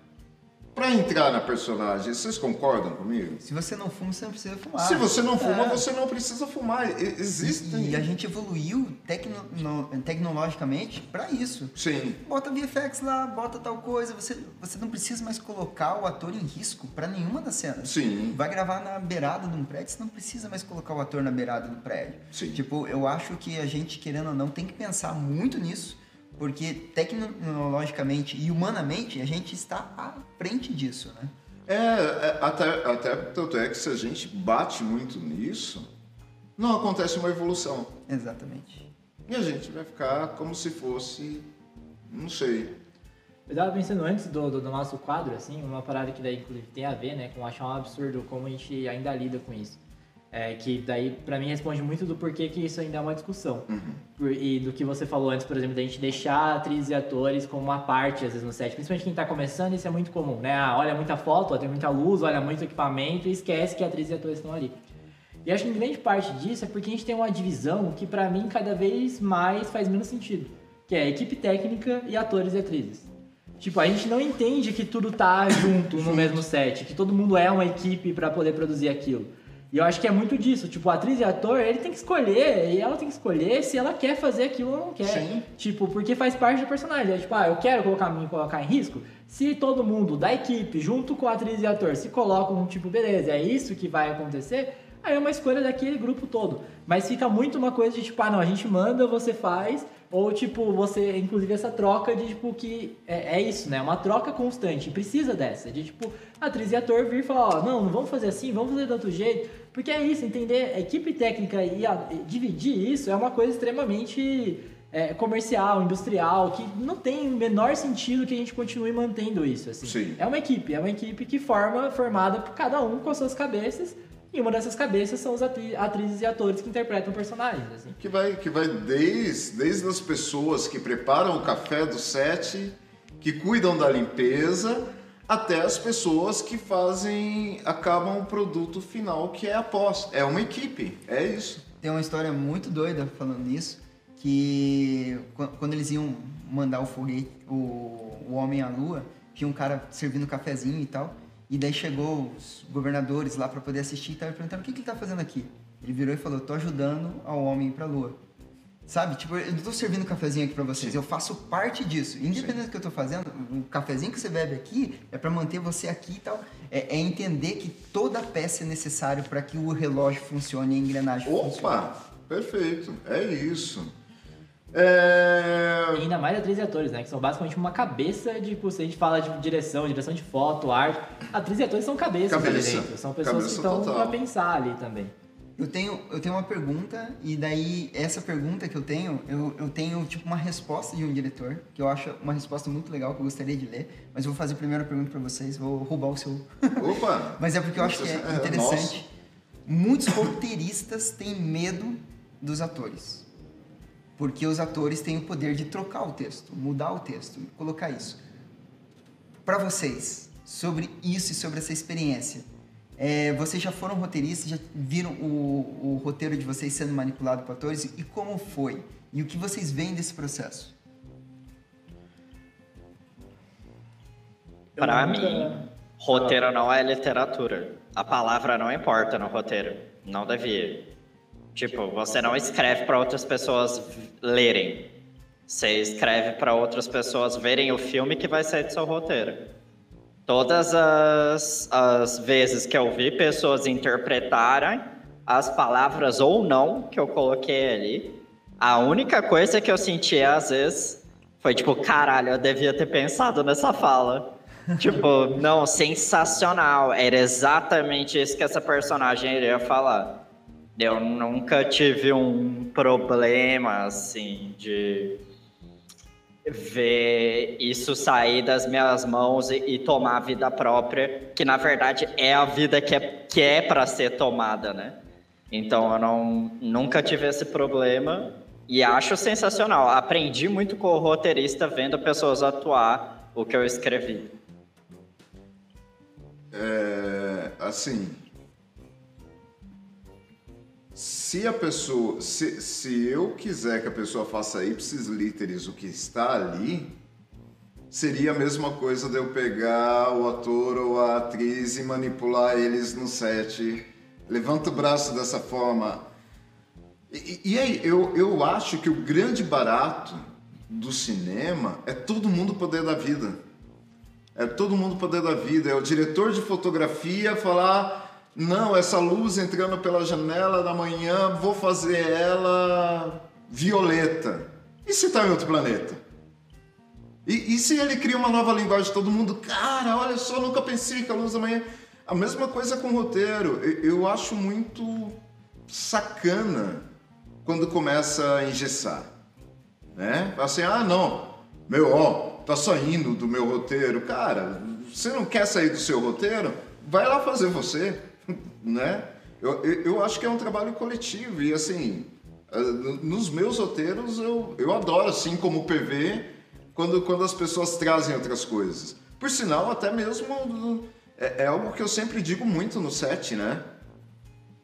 para entrar na personagem. Vocês concordam comigo? Se você não fuma, você não precisa fumar. Se você não fuma, É. você não precisa fumar. Existem. E a gente evoluiu tecno- no- tecnologicamente pra isso. Sim. Bota VFX lá, bota tal coisa. Você, você não precisa mais colocar o ator em risco pra nenhuma das cenas. Sim. Vai gravar na beirada de um prédio, você não precisa mais colocar o ator na beirada do prédio. Sim. Tipo, eu acho que a gente, querendo ou não, tem que pensar muito nisso, porque tecnologicamente e humanamente a gente está à frente disso, né? É, é, até, até tanto é que se a gente bate muito nisso, não acontece uma evolução. Exatamente. E a gente vai ficar como se fosse. Não sei. Eu tava pensando antes do, do, do nosso quadro, assim, uma parada que daí inclusive tem a ver, né, com achar um absurdo como a gente ainda lida com isso. É, que daí, pra mim, responde muito do porquê que isso ainda é uma discussão. Uhum. E do que você falou antes, por exemplo, da gente deixar atrizes e atores como uma parte, às vezes, no set. Principalmente quem tá começando, isso é muito comum, né? Ah, olha muita foto, tem muita luz, olha muito equipamento e esquece que atrizes e atores estão ali. E acho que grande parte disso é porque a gente tem uma divisão que, pra mim, cada vez mais faz menos sentido. Que é equipe técnica e atores e atrizes. Tipo, a gente não entende que tudo tá junto no mesmo set, que todo mundo é uma equipe pra poder produzir aquilo. E eu acho que é muito disso. Tipo, a atriz e ator, ele tem que escolher, e ela tem que escolher se ela quer fazer aquilo ou não quer. Sim. Tipo, porque faz parte do personagem. É tipo, ah, eu quero colocar me colocar em risco. Se todo mundo da equipe, junto com a atriz e ator, se colocam, tipo, beleza, é isso que vai acontecer, aí é uma escolha daquele grupo todo. Mas fica muito uma coisa de tipo, ah, não, a gente manda, você faz. Ou, tipo, você, inclusive, essa troca de, tipo, que é, é isso, né? Uma troca constante. Precisa dessa. De, tipo, atriz e ator vir e falar, ó, não, não vamos fazer assim, vamos fazer de outro jeito. Porque é isso, entender? A equipe técnica e, a- e dividir isso é uma coisa extremamente é, comercial, industrial, que não tem o menor sentido que a gente continue mantendo isso, assim. Sim. É uma equipe, é uma equipe que forma, formada por cada um com as suas cabeças. E uma dessas cabeças são os atri- atrizes e atores que interpretam personagens, assim. Que vai, que vai desde, desde as pessoas que preparam o café do set, que cuidam da limpeza, até as pessoas que fazem, acabam o produto final, que é a pós. É uma equipe, é isso. Tem uma história muito doida falando nisso, que qu- quando eles iam mandar o foguete, o, o homem à lua, tinha um cara servindo cafezinho e tal, e daí chegou os governadores lá para poder assistir e tava perguntando o que, que ele tá fazendo aqui. Ele virou e falou, tô ajudando ao homem ir pra lua. Sabe, tipo, eu não tô servindo cafezinho aqui pra vocês, eu faço parte disso. Independente do que eu tô fazendo, o cafezinho que você bebe aqui é pra manter você aqui e tal. É, é entender que toda peça é necessária para que o relógio funcione e a engrenagem funcione. Opa, perfeito, é isso. É... E ainda mais atrizes e atores, né? Que são basicamente uma cabeça de. tipo, Se a gente fala de direção, direção de foto, arte. Atrizes e atores são cabeças Cabeça. dentro. São pessoas Cabeça que estão total. pra pensar ali também. Eu tenho, eu tenho uma pergunta, e daí essa pergunta que eu tenho, eu, eu tenho tipo uma resposta de um diretor, que eu acho uma resposta muito legal, que eu gostaria de ler, mas eu vou fazer a primeira pergunta pra vocês, vou roubar o seu. Opa! Mas é porque eu acho que é É, interessante. Muitos roteiristas têm medo dos atores. Porque os atores têm o poder de trocar o texto, mudar o texto, colocar isso. Para vocês, sobre isso e sobre essa experiência, é, vocês já foram roteiristas, já viram o, o roteiro de vocês sendo manipulado por atores e como foi? E o que vocês veem desse processo? Nunca- mim, roteiro não é literatura. A palavra não importa no roteiro. Não devia. Tipo, você não escreve para outras pessoas lerem. Você escreve para outras pessoas verem o filme que vai sair do seu roteiro. Todas as, as vezes que eu vi pessoas interpretarem as palavras ou não que eu coloquei ali, a única coisa que eu senti às vezes foi tipo, caralho, eu devia ter pensado nessa fala. tipo, não, sensacional. Era exatamente isso que essa personagem iria falar. Eu nunca tive um problema assim de ver isso sair das minhas mãos e, e tomar a vida própria, que na verdade é a vida que é, que é para ser tomada, né? Então eu não, nunca tive esse problema e acho sensacional. Aprendi muito com o roteirista vendo pessoas atuar o que eu escrevi. É, assim, se a pessoa, se, se eu quiser que a pessoa faça ipsis literis o que está ali, seria a mesma coisa de eu pegar o ator ou a atriz e manipular eles no set. Levanta o braço dessa forma. E, e aí, eu, eu acho que o grande barato do cinema é todo mundo poder da vida. É todo mundo poder da vida. É o diretor de fotografia falar: não, essa luz entrando pela janela da manhã, vou fazer ela violeta. E se está em outro planeta? E, e se ele cria uma nova linguagem, todo mundo, cara, olha só, nunca pensei que a luz da manhã. A mesma coisa com o roteiro. Eu, eu acho muito sacana quando começa a engessar. Né? Assim, ah, não, meu, ó, tá saindo do meu roteiro. Cara, você não quer sair do seu roteiro? Vai lá fazer você, né? Eu, eu, eu acho que é um trabalho coletivo e assim, eh, nos meus roteiros eu, eu adoro, assim como PV, quando, quando as pessoas trazem outras coisas. Por sinal, até mesmo é, é algo que eu sempre digo muito no set, né?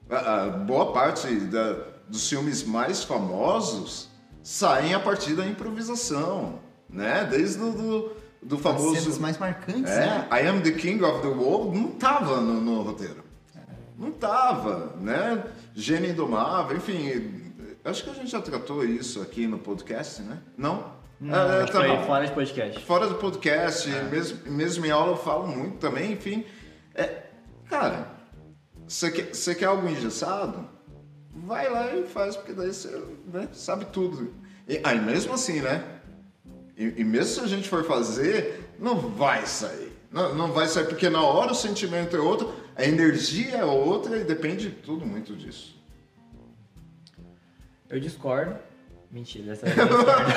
A, a boa parte da, dos filmes mais famosos saem a partir da improvisação, né? Desde o do, do As famoso... cenas mais marcantes, É, né? I Am the King of the World não tava no, no roteiro. Não tava, né? Gênio Indomável, enfim. Acho que a gente já tratou isso aqui no podcast, né? Não? Não, É, acho tá foi fora de podcast. Fora do podcast, mesmo, mesmo em aula eu falo muito também, enfim. É, cara, você quer, você quer algo engessado? Vai lá e faz, porque daí você né, sabe tudo. E, aí mesmo assim, né? E, e mesmo se a gente for fazer, não vai sair. Não, não vai sair, porque na hora o sentimento é outro, a energia é outra e depende tudo muito disso. Eu discordo. Mentira, vez eu discordo.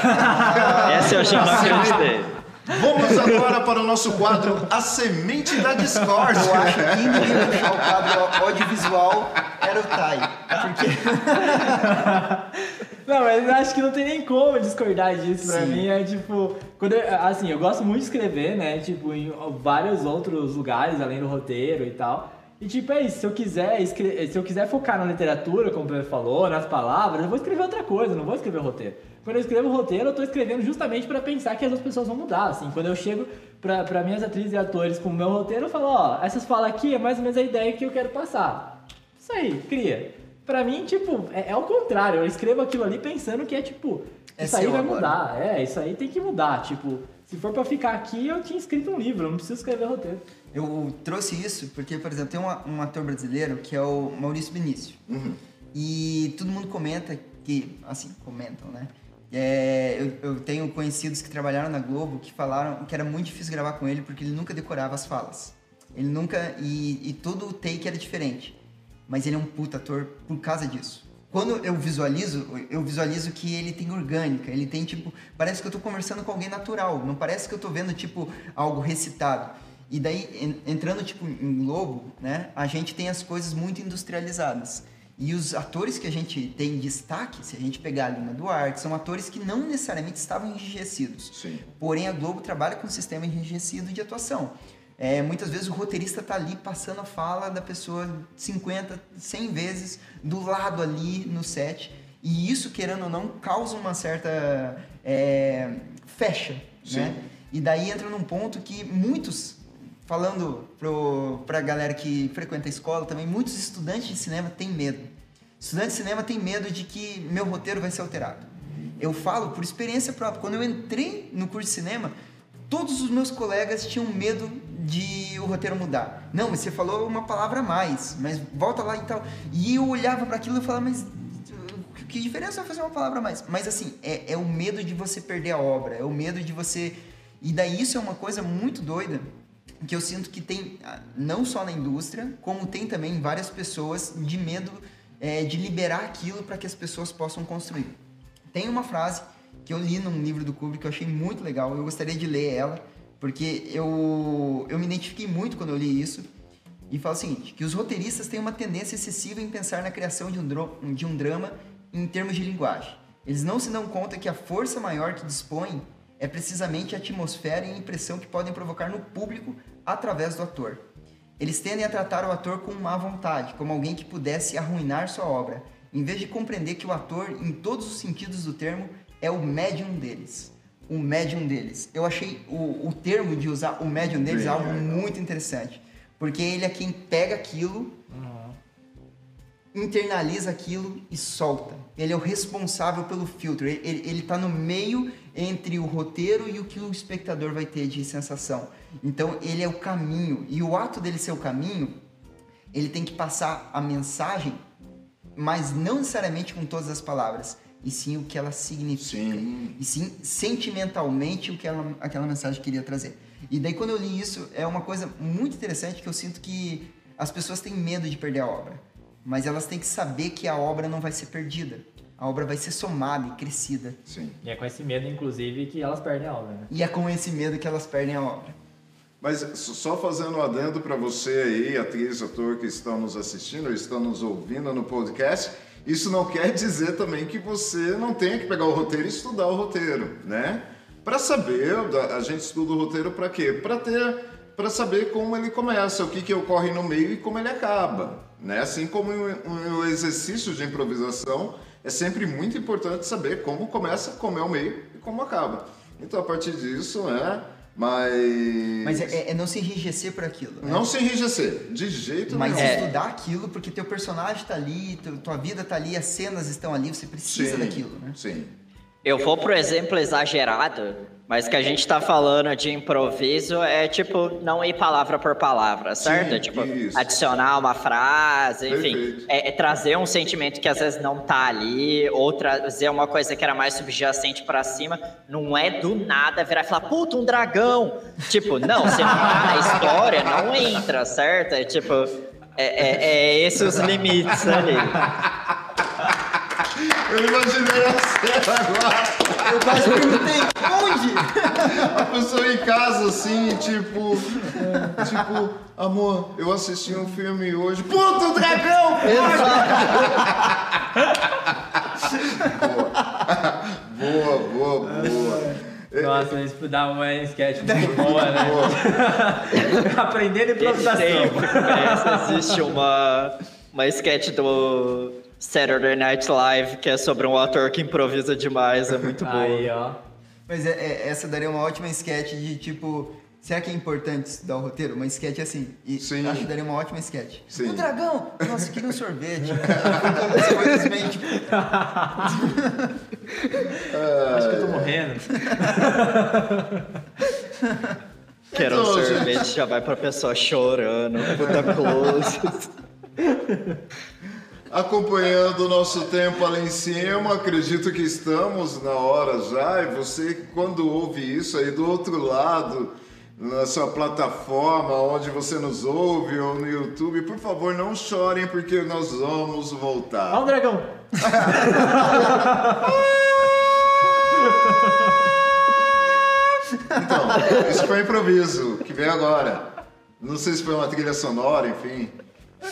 Essa eu já não acreditei. Vamos agora para o nosso quadro A Semente da Discórdia. Eu acho que quem devia puxar o quadro audiovisual era o Tai. Porque Não, mas eu acho que não tem nem como discordar disso. Pra Sim. mim é tipo. Quando eu- assim, eu gosto muito de escrever, né? Tipo, em vários outros lugares, além do roteiro e tal. E tipo, é isso, se eu quiser escre- se eu quiser focar na literatura, como o Pedro falou, nas palavras, eu vou escrever outra coisa, não vou escrever roteiro. Quando eu escrevo roteiro, eu tô escrevendo justamente pra pensar que as outras pessoas vão mudar, assim. Quando eu chego pra, pra minhas atrizes e atores com o meu roteiro, eu falo, ó, essas falas aqui é mais ou menos a ideia que eu quero passar. Isso aí, cria. Pra mim, tipo, é, é o contrário. Eu escrevo aquilo ali pensando que é tipo, É isso aí vai agora. mudar. É, isso aí tem que mudar. Tipo, se for pra ficar aqui, eu tinha escrito um livro, eu não preciso escrever roteiro. eu trouxe isso porque, por exemplo, tem uma- um ator brasileiro que é o Maurício Benício. E todo mundo comenta que, assim, comentam, né? É, eu, eu tenho conhecidos que trabalharam na Globo que falaram que era muito difícil gravar com ele porque ele nunca decorava as falas. Ele nunca. E, e todo o take era diferente. Mas ele é um puta ator por causa disso. Quando eu visualizo, eu visualizo que ele tem orgânica, ele tem tipo. Parece que eu tô conversando com alguém natural, não parece que eu tô vendo tipo algo recitado. E daí, en- entrando tipo em Globo, né, a gente tem as coisas muito industrializadas. E os atores que a gente tem em destaque, se a gente pegar a Lina Duarte, são atores que não necessariamente estavam enrijecidos. Sim. Porém, a Globo trabalha com um sistema enrijecido de atuação. É, muitas vezes o roteirista tá ali passando a fala da pessoa 50, 100 vezes do lado ali no set. E isso, querendo ou não, causa uma certa. é, fecha. Sim. Né? E daí entra num ponto que muitos, falando pro, pra galera que frequenta a escola também, muitos estudantes de cinema têm medo. Estudante de cinema tem medo de que meu roteiro vai ser alterado. Eu falo por experiência própria. Quando eu entrei no curso de cinema, todos os meus colegas tinham medo de o roteiro mudar. Não, mas você falou uma palavra a mais, mas volta lá e tal. E eu olhava para aquilo e falava, mas que diferença vai fazer uma palavra a mais? Mas assim, é, é o medo de você perder a obra, é o medo de você. E daí isso é uma coisa muito doida que eu sinto que tem, ah, não só na indústria, como tem também várias pessoas de medo é, de liberar aquilo para que as pessoas possam construir. Tem uma frase que eu li num livro do Kubrick que eu achei muito legal, eu gostaria de ler ela, porque eu, eu me identifiquei muito quando eu li isso, e fala o seguinte, que os roteiristas têm uma tendência excessiva em pensar na criação de um, de um drama em termos de linguagem. Eles não se dão conta que a força maior que dispõem é precisamente a atmosfera e a impressão que podem provocar no público através do ator. Eles tendem a tratar o ator com má vontade, como alguém que pudesse arruinar sua obra, em vez de compreender que o ator, em todos os sentidos do termo, é o médium deles. O médium deles. Eu achei o, o termo de usar o médium deles Bem algo muito interessante. Porque ele é quem pega aquilo, internaliza aquilo e solta. Ele é o responsável pelo filtro. Ele, ele, ele tá no meio entre o roteiro e o que o espectador vai ter de sensação. Então ele é o caminho. E o ato dele ser o caminho, ele tem que passar a mensagem, mas não necessariamente com todas as palavras, e sim o que ela significa. Sim. E sim sentimentalmente o que ela, aquela mensagem queria trazer. E daí quando eu li isso, é uma coisa muito interessante que eu sinto que as pessoas têm medo de perder a obra. Mas elas têm que saber que a obra não vai ser perdida. A obra vai ser somada e crescida. Sim. E é com esse medo, inclusive, que elas perdem a obra, né? E é com esse medo que elas perdem a obra. Mas só fazendo um adendo para você aí, atriz, ator que estão nos assistindo, estão nos ouvindo no podcast, isso não quer dizer também que você não tenha que pegar o roteiro e estudar o roteiro, né? Para saber, a gente estuda o roteiro para quê? Para ter, para saber como ele começa, o que que ocorre no meio e como ele acaba, né? Assim como o exercício de improvisação é sempre muito importante saber como começa, como é o meio e como acaba. Então a partir disso, né? Mas Mas é, é não se enrijecer por aquilo. né? não se enrijecer, de jeito Mas nenhum. É. estudar aquilo porque teu personagem tá ali, tu- tua vida tá ali, as cenas estão ali, você precisa Sim, daquilo, né? Sim. Eu vou pro exemplo exagerado, mas que a gente tá falando de improviso é tipo não ir palavra por palavra, certo? Sim, É, tipo isso. adicionar uma frase, enfim, é, é trazer um sentimento que às vezes não tá ali, ou trazer uma coisa que era mais subjacente pra cima. Não é do nada virar e falar, puta, um dragão. Tipo, não, você não tá na história, não entra, certo? É tipo, é, é, é esses os limites ali. Eu imaginei a cena agora. Eu quase perguntei, onde? A pessoa em casa, assim, tipo. Tipo, amor, eu assisti um filme hoje. Puta, o dragão! Boa, boa, boa. Nossa, isso dá uma sketch muito boa, né? Aprendendo improvisação. Sempre começa, existe uma, uma sketch do Saturday Night Live que é sobre um ator que improvisa demais, é muito bom. Aí, ó. Mas é- é- essa daria uma ótima sketch de tipo. Será que é importante estudar o roteiro? Uma sketch assim. E Sim. acho que daria uma ótima sketch. Sim. O dragão! Nossa, eu queria um sorvete. Bem, tipo, Acho que eu tô morrendo. Quero um sorvete, já vai pra pessoa chorando, puta close. Acompanhando o nosso tempo ali em cima, acredito que estamos na hora já. E você, quando ouve isso aí do outro lado, na sua plataforma, onde você nos ouve ou no YouTube, por favor, não chorem porque nós vamos Ó, um voltar. dragão. Então, isso foi improviso, que veio agora. Não sei se foi uma trilha sonora, enfim.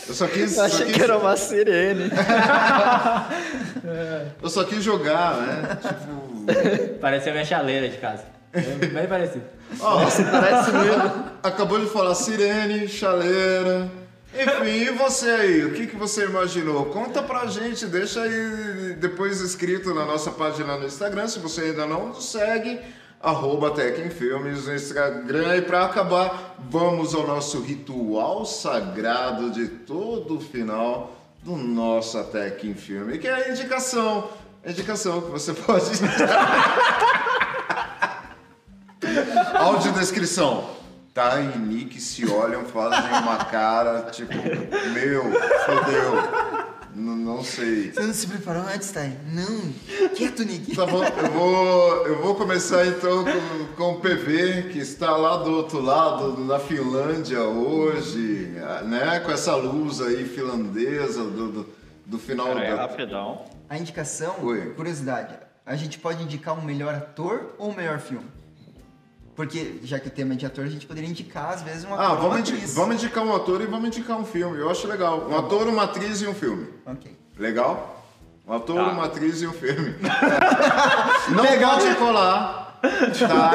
Eu só quis, Eu só achei quis- que era uma sirene. eu só quis jogar, né? Tipo, Pareceu minha chaleira de casa. É Bem parecido. Nossa, parece mesmo. Acabou de falar sirene, chaleira. Enfim, e você aí? O que, que você imaginou? Conta pra gente, deixa aí depois escrito na nossa página no Instagram, se você ainda não nos segue, arroba Filmes no Instagram. E pra acabar, vamos ao nosso ritual sagrado de todo o final do nosso Tech em Filme, que é a indicação. A indicação que você pode Audiodescrição. Tá e Nick se olham, fazem uma cara, tipo, meu, fodeu. N- não sei. Você não se preparou antes, Thay? Não. Quieto, Nick. Tá bom, eu vou, eu vou começar então com, com o PV, que está lá do outro lado, na Finlândia hoje, né? Com essa luz aí finlandesa do, do, do final aí, da. rapidão. A indicação, Oi. curiosidade, a gente pode indicar um melhor ator ou um melhor filme? Porque, já que o tema é de ator, a gente poderia indicar, às vezes, um ator Ah, ou uma vamos, indi- vamos indicar um ator e vamos indicar um filme. Eu acho legal. Um ator, uma atriz e um filme. Ok. Legal? Um ator, Tá. uma atriz e um filme. Não pode colar, tá?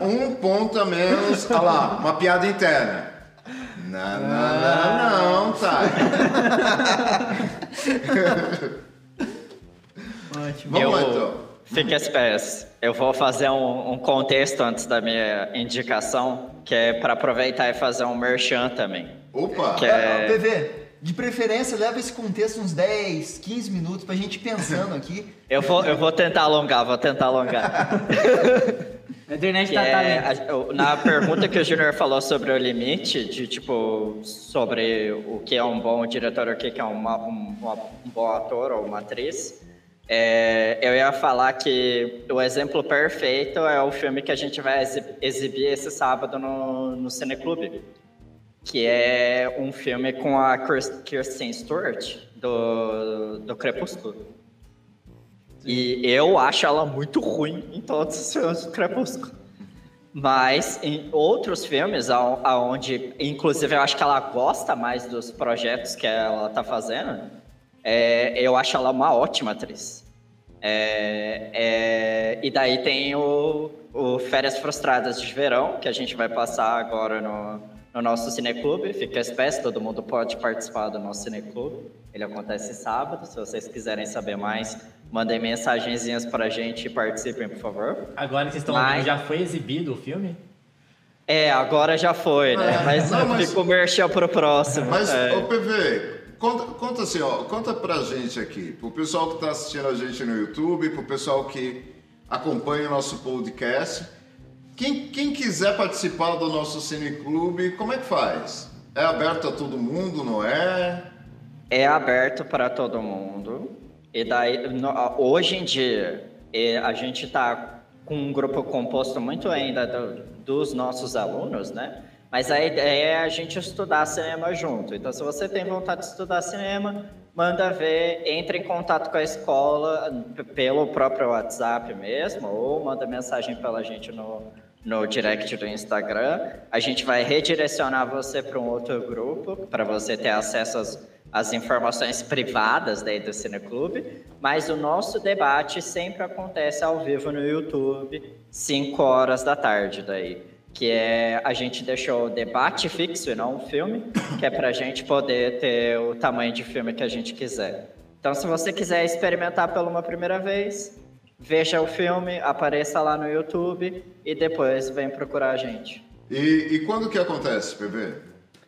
hein? Um ponto a menos. Olha lá, uma piada interna. Não, não, não, não, tá. Ótimo. Vamos lá então. Fique às pés. Eu vou fazer um, um contexto antes da minha indicação, que é para aproveitar e fazer um merchan também. Opa! Que É... é- PV, de preferência, leva esse contexto uns 10, 15 minutos pra gente ir pensando aqui. Eu vou, eu vou tentar alongar, vou tentar alongar. A internet Que tá, tá é, a- na pergunta que o Junior falou sobre o limite, de tipo, sobre o que é um bom diretor, o que que é uma- um, uma- um bom ator ou uma atriz, é, eu ia falar que o exemplo perfeito é o filme que a gente vai exi- exibir esse sábado no, no Cineclube, que é um filme com a Kirsten Stewart, do, do Crepúsculo. E eu acho ela muito ruim em todos os filmes do Crepúsculo. Mas em outros filmes, aonde, inclusive, eu acho que ela gosta mais dos projetos que ela tá fazendo, é, eu acho ela uma ótima atriz. É, é, e daí tem o, o Férias Frustradas de Verão, que a gente vai passar agora no, no nosso cineclube. Fica espécie, todo mundo pode participar do nosso cineclube. Ele acontece sábado. Se vocês quiserem saber mais, mandem mensagenzinhas pra gente e participem, por favor. Agora que vocês estão Mas- ouvindo, já foi exibido o filme? É, agora já foi, né? É, Mas, não, mas- fica o merchan pro próximo. Mas, é. ô PV, conta, conta assim, ó, conta pra gente aqui, pro pessoal que tá assistindo a gente no YouTube, pro pessoal que acompanha o nosso podcast. Quem, quem quiser participar do nosso cineclube, como é que faz? É aberto a todo mundo, não é? É aberto para todo mundo. E daí, no- hoje em dia, eh, a gente está com um grupo composto muito ainda do- dos nossos alunos, né? Mas a ideia é a gente estudar cinema junto. Então, se você tem vontade de estudar cinema, manda ver, entre em contato com a escola pelo próprio WhatsApp mesmo, ou manda mensagem pela gente no, no direct do Instagram. A gente vai redirecionar você para um outro grupo, para você ter acesso às, às informações privadas daí do Cineclube. Mas o nosso debate sempre acontece ao vivo no YouTube, 5 horas da tarde daí. Que é, a gente deixou o debate fixo e não um filme, que é para a gente poder ter o tamanho de filme que a gente quiser. Então, se você quiser experimentar pela uma primeira vez, veja o filme, apareça lá no YouTube e depois vem procurar a gente. E, e quando que acontece, PV?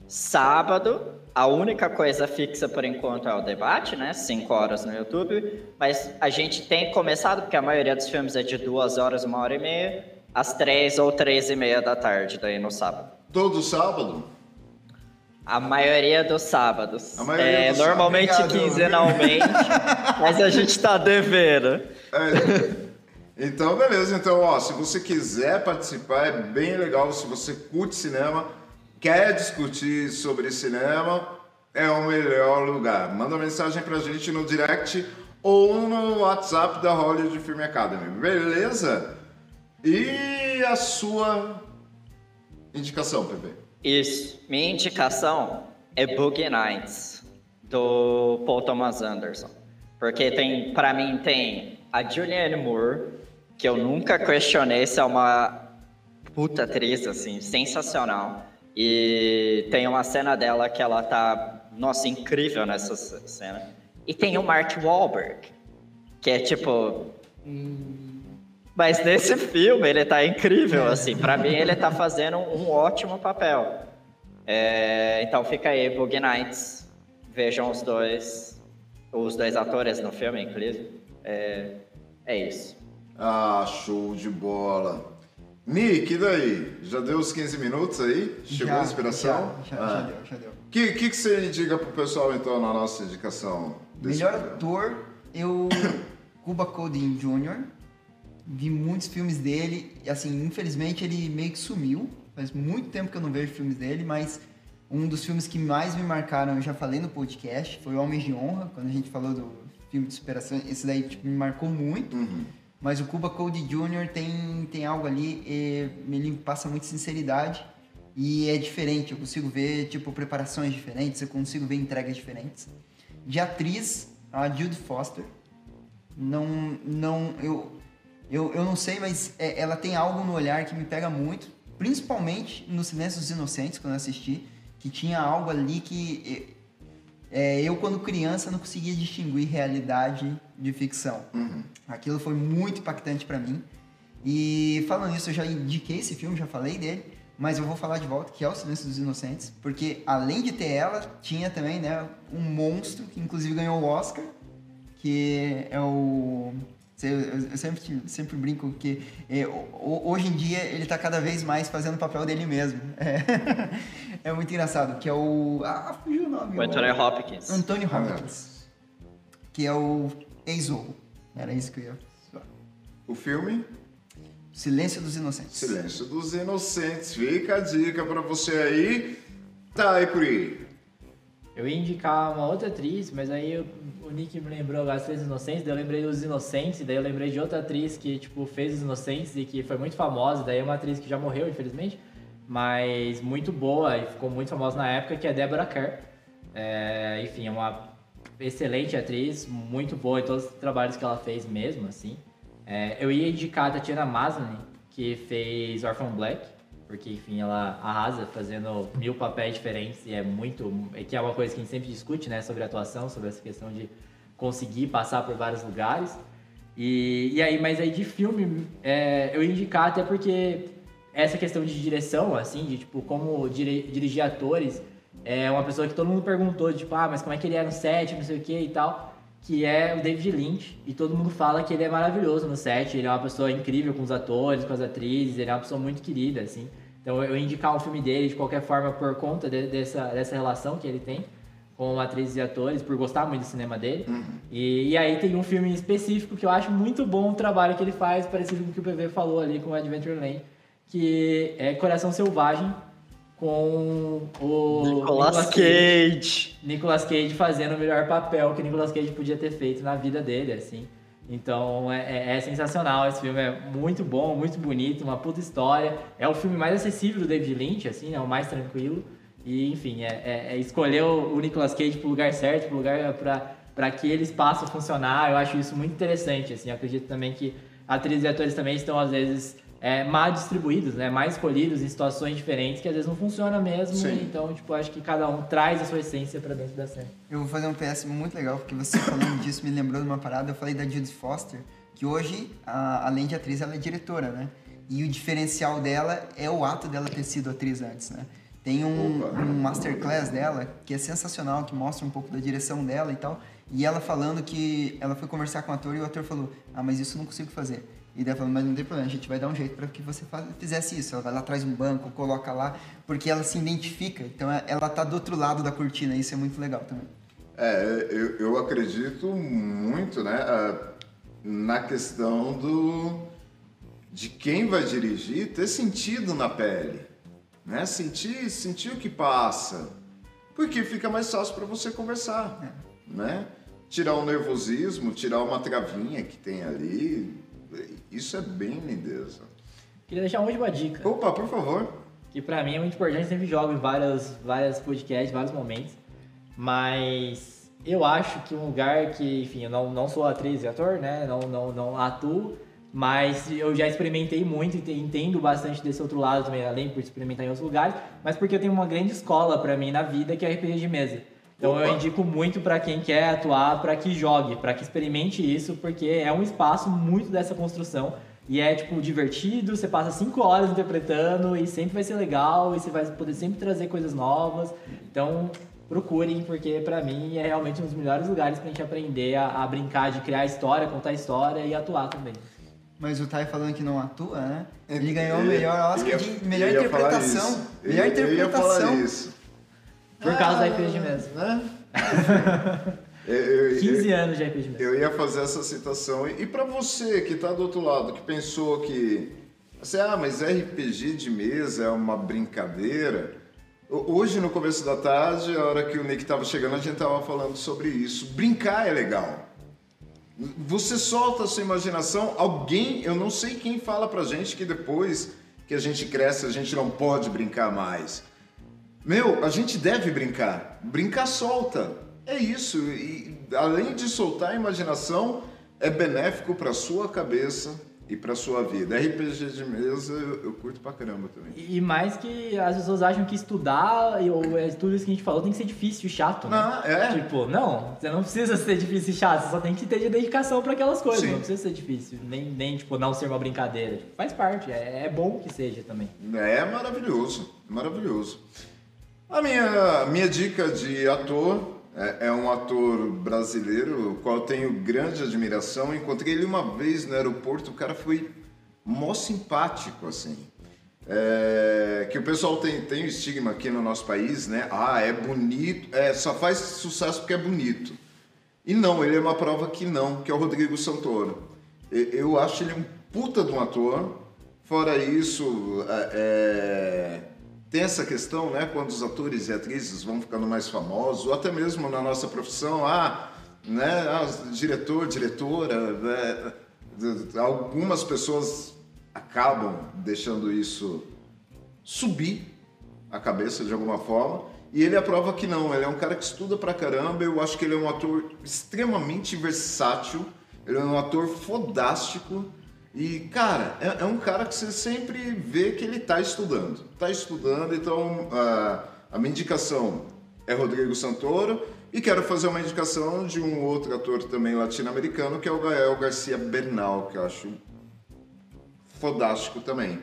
Sábado, a única coisa fixa por enquanto é o debate, né? Cinco horas no YouTube. Mas a gente tem começado, porque a maioria dos filmes é de duas horas, uma hora e meia, às três ou três e meia da tarde, daí no sábado. Todo sábado? A maioria dos sábados. A maioria é, dos normalmente. Obrigado. quinzenalmente, mas a gente tá devendo. É, então, beleza. Então, ó, se você quiser participar, é bem legal. Se você curte cinema, quer discutir sobre cinema, é o melhor lugar. Manda uma mensagem pra gente no direct ou no WhatsApp da Hollywood Film Academy. Beleza? E a sua indicação, PB? Isso. Minha indicação é Boogie Nights, do Paul Thomas Anderson. Porque tem, para mim, tem a Julianne Moore, que eu nunca questionei se é uma puta atriz, assim, sensacional. E tem uma cena dela que ela tá, nossa, incrível nessa cena. E tem o Mark Wahlberg, que é tipo, mas nesse filme ele tá incrível, assim. Pra mim ele tá fazendo um ótimo papel. É, então fica aí, Boogie Nights. Vejam os dois, os dois atores no filme, inclusive. É, é isso. Ah, show de bola. Nick, e daí? Já deu os 15 minutos aí? Chegou Já, a inspiração? Já, já, Ah. já deu, já deu. O que, que, que você indica pro pessoal, então, na nossa indicação? Melhor programa? ator, eu. Cuba Gooding Jr. Vi muitos filmes dele. E assim, infelizmente ele meio que sumiu. Faz muito tempo que eu não vejo filmes dele, mas um dos filmes que mais me marcaram, eu já falei no podcast, foi Homens de Honra, quando a gente falou do filme de superação. Esse daí tipo, me marcou muito. Uhum. Mas o Cuba Code Jr. tem, tem algo ali, eh, ele passa muita sinceridade e é diferente. Eu consigo ver, tipo, preparações diferentes, eu consigo ver entregas diferentes. De atriz, a Jude Foster. Não, não, eu, eu, eu não sei, mas é, ela tem algo no olhar que me pega muito, principalmente no Silêncio dos Inocentes, quando eu assisti, que tinha algo ali que é, eu, quando criança, não conseguia distinguir realidade de ficção. Aquilo foi muito impactante pra mim. E falando nisso, eu já indiquei esse filme, já falei dele, mas eu vou falar de volta, que é O Silêncio dos Inocentes, porque além de ter ela, tinha também, né, um monstro que inclusive ganhou o Oscar, que é o eu, eu sempre, sempre brinco que é, ho- ho- hoje em dia ele tá cada vez mais fazendo o papel dele mesmo. É, é muito engraçado, que é o. Ah, fugiu o nome. O Anthony Hopkins. Anthony Hopkins. Que é o ex-Zorro. Era isso que eu ia falar. O filme Silêncio dos Inocentes. Silêncio dos Inocentes. Fica a dica pra você aí. Tá aí por aí. Eu ia indicar uma outra atriz, mas aí eu- o Nick me lembrou agora Três Inocentes, daí eu lembrei dos Inocentes, daí eu lembrei de outra atriz que, tipo, fez os Inocentes e que foi muito famosa, daí é uma atriz que já morreu, infelizmente, mas muito boa e ficou muito famosa na época, que é Deborah Kerr. É, enfim, é uma excelente atriz, muito boa em todos os trabalhos que ela fez mesmo, assim. É, eu ia indicar a Tatiana Maslany, que fez Orphan Black, porque, enfim, ela arrasa fazendo mil papéis diferentes e é muito... é que é uma coisa que a gente sempre discute, né, sobre atuação, sobre essa questão de conseguir passar por vários lugares. E, e aí, mas aí de filme, é, eu indicar até porque essa questão de direção, assim, de tipo, como dire- dirigir atores, é uma pessoa que todo mundo perguntou, tipo, ah, mas como é que ele é no set, não sei o que e tal, que é o David Lynch, e todo mundo fala que ele é maravilhoso no set, ele é uma pessoa incrível com os atores, com as atrizes, ele é uma pessoa muito querida, assim. Então eu indicar um filme dele de qualquer forma por conta de- dessa, dessa relação que ele tem com atrizes e atores, por gostar muito do cinema dele. E, e aí tem um filme específico que eu acho muito bom o trabalho que ele faz, parecido com o que o PV falou ali com o Adventureland, que é Coração Selvagem, com o Nicolas Cage. Nicolas Cage fazendo o melhor papel que Nicolas Cage podia ter feito na vida dele, assim. Então é, é- é sensacional, esse filme é muito bom, muito bonito, uma puta história. É o filme mais acessível do David Lynch, assim, é o mais tranquilo. E enfim, é, é- é escolher o Nicolas Cage pro lugar certo, pro lugar pra, pra aquele espaço funcionar, eu acho isso muito interessante, assim. Eu acredito também que atrizes e atores também estão, às vezes, é, mal distribuídos, né? Mais escolhidos em situações diferentes que às vezes não funciona mesmo. Sim. Então, tipo, acho que cada um traz a sua essência pra dentro da cena. Eu vou fazer um PS muito legal, porque você falando disso me lembrou de uma parada. Eu falei da Judy Foster, que hoje, a- além de atriz, ela é diretora, né? E o diferencial dela é o ato dela ter sido atriz antes, né? Tem um, um masterclass dela que é sensacional, que mostra um pouco da direção dela e tal. E ela falando que ela foi conversar com o ator e o ator falou: Ah, mas isso eu não consigo fazer. E daí ela falou: Mas não tem problema, a gente vai dar um jeito para que você fizesse isso. Ela vai lá, traz um banco, coloca lá, porque ela se identifica. Então ela tá do outro lado da cortina, isso é muito legal também. É, eu, eu acredito muito, né, na questão do de quem vai dirigir ter sentido na pele, né? Sentir, sentir o que passa, porque fica mais fácil para você conversar, né? Tirar o nervosismo, tirar uma travinha que tem ali, isso é bem lindeza. Queria deixar uma última dica, Opa, por favor. que pra mim é muito importante, sempre jogo em vários, vários podcasts, vários momentos, mas eu acho que um lugar que, enfim, eu não, não sou atriz e ator, né, não, não, não atuo, mas eu já experimentei muito e te- entendo bastante desse outro lado também, além por experimentar em outros lugares, mas porque eu tenho uma grande escola pra mim na vida que é RPG de mesa. Então eu Opa. indico muito pra quem quer atuar, pra que jogue, pra que experimente isso, porque é um espaço muito dessa construção e é tipo divertido, você passa cinco horas interpretando e sempre vai ser legal e você vai poder sempre trazer coisas novas. Então procurem, porque pra mim é realmente um dos melhores lugares pra gente aprender a, a brincar de criar história, contar história e atuar também. Mas o Tai falando que não atua, né? Ele Eu ganhou o melhor Oscar eu de melhor eu interpretação. Melhor Eu ia- Eu ia falar interpretação. Por causa da RPG de mesa. Né? Eu- eu- eu- 15 anos de RPG de mesa. Eu ia fazer essa citação. E, e para você que tá do outro lado, que pensou que. Assim, ah, mas RPG de mesa é uma brincadeira. Ho- Hoje, no começo da tarde, a hora que o Nick tava chegando, a gente tava falando sobre isso. Brincar é legal. Você solta a sua imaginação, alguém, eu não sei quem fala pra gente que depois que a gente cresce, a gente não pode brincar mais. Meu, a gente deve brincar. Brincar solta. É isso. E além de soltar a imaginação, é benéfico para sua cabeça e para sua vida. RPG de mesa eu, eu curto pra caramba também. E mais que as pessoas acham que estudar, ou é, tudo isso que a gente falou, tem que ser difícil e chato, né? Ah, é? Tipo, não, você não precisa ser difícil e chato, você só tem que ter dedicação pra aquelas coisas, Sim. não precisa ser difícil, nem, nem tipo, não ser uma brincadeira. Tipo, faz parte, é, é bom que seja também. É maravilhoso, maravilhoso. A minha, minha dica de ator é, é um ator brasileiro, o qual tenho grande admiração. Encontrei ele uma vez no aeroporto, o cara foi mó simpático, assim. É, que o pessoal tem, tem estigma aqui no nosso país, né? Ah, é bonito, é, só faz sucesso porque é bonito. E não, ele é uma prova que não, que é o Rodrigo Santoro. Eu acho ele um puta de um ator. Fora isso, é, é, tem essa questão, né, quando os atores e atrizes vão ficando mais famosos, ou até mesmo na nossa profissão, ah, né, ah, diretor, diretora, né, algumas pessoas acabam deixando isso subir a cabeça de alguma forma. E ele aprova que não, ele é um cara que estuda pra caramba, eu acho que ele é um ator extremamente versátil, ele é um ator fodástico. E, cara, é, é um cara que você sempre vê que ele tá estudando. Tá estudando, então a, a minha indicação é Rodrigo Santoro. E quero fazer uma indicação de um outro ator também latino-americano, que é o Gael Garcia Bernal, que eu acho fodástico também.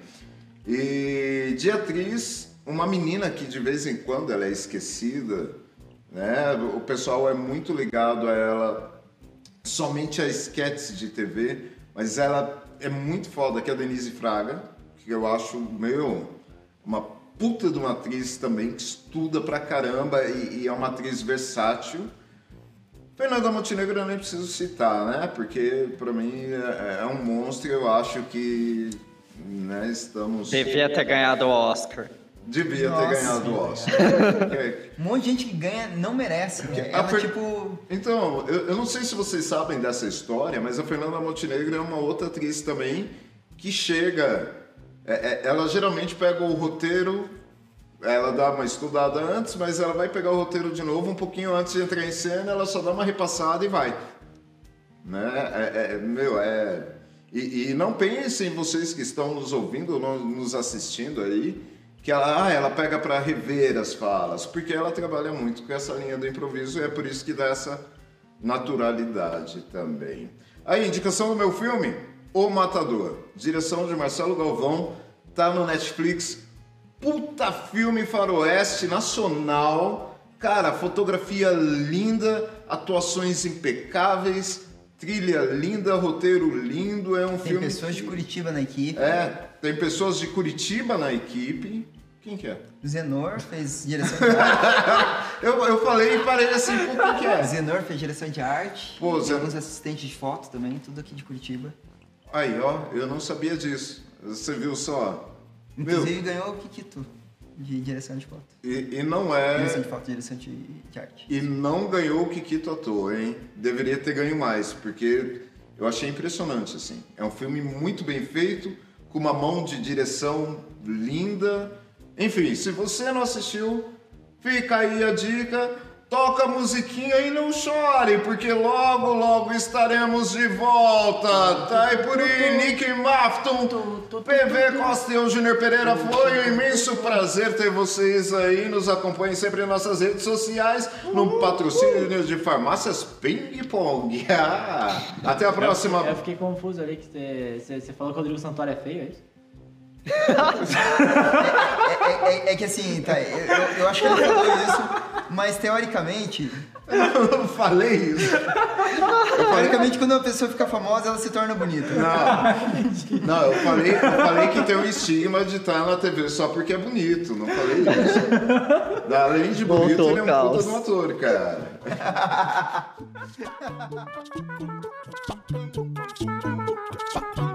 E de atriz, uma menina que de vez em quando ela é esquecida, né? O pessoal é muito ligado a ela somente a esquetes de TV, mas ela é muito foda, que é a Denise Fraga, que eu acho, meu, uma puta de uma atriz também, que estuda pra caramba e, e é uma atriz versátil. Fernanda Montenegro eu nem preciso citar, né? Porque pra mim é, é um monstro, eu acho que né, estamos. Devia ter ganhado o Oscar. Devia Nossa, ter ganhado o Oscar. Um monte de gente que ganha não merece. Né? Ela, Fer- tipo. Então, eu, eu não sei se vocês sabem dessa história, mas a Fernanda Montenegro é uma outra atriz também que chega. é- é- ela geralmente pega o roteiro, ela dá uma estudada antes, mas ela vai pegar o roteiro de novo um pouquinho antes de entrar em cena, ela só dá uma repassada e vai. Né? É, é- meu, é. E, e não pensem vocês que estão nos ouvindo ou no- nos assistindo aí, que ela, ah, ela pega para rever as falas, porque ela trabalha muito com essa linha do improviso e é por isso que dá essa naturalidade também. Aí, indicação do meu filme, O Matador, direção de Marcelo Galvão, tá no Netflix. Puta filme faroeste nacional. Cara, fotografia linda, atuações impecáveis, trilha linda, roteiro lindo. É um Tem filme. pessoas de que- Curitiba na equipe. É, tem pessoas de Curitiba na equipe. Quem que é? Zenor fez direção de arte. Eu, eu falei e parei assim, quem que é? Zenor fez direção de arte. Pô, e Zen- alguns assistentes de foto também, tudo aqui de Curitiba. Aí, ó, eu não sabia disso. Você viu só? Meu, Inclusive ganhou o Kikito de direção de foto. e, e não Direção é. de foto, direção de, de arte. E não ganhou o Kikito à toa, hein? Deveria ter ganho mais, porque eu achei impressionante, assim. É um filme muito bem feito, com uma mão de direção linda. Enfim, se você não assistiu, fica aí a dica. Toca a musiquinha e não chore, porque logo, logo estaremos de volta. Taipuri, Nick Mafton, PV Costa e Júnior Pereira. Foi um imenso prazer ter vocês aí. Nos acompanhem sempre em nossas redes sociais, no patrocínio de farmácias Ping Pong. Ah, até a próxima. Eu fiquei confuso ali que você falou que o Rodrigo Santoro é feio, é isso? É, é- é que assim, tá, eu, eu- acho que ele falou isso, mas teoricamente, Eu não falei isso. teoricamente quando uma pessoa fica famosa, ela se torna bonita. Não, não eu, falei, eu falei que tem um estigma de estar na TV só porque é bonito. Não falei isso. Além de bonito, Voltou ele é o um puta caos. de um ator, cara.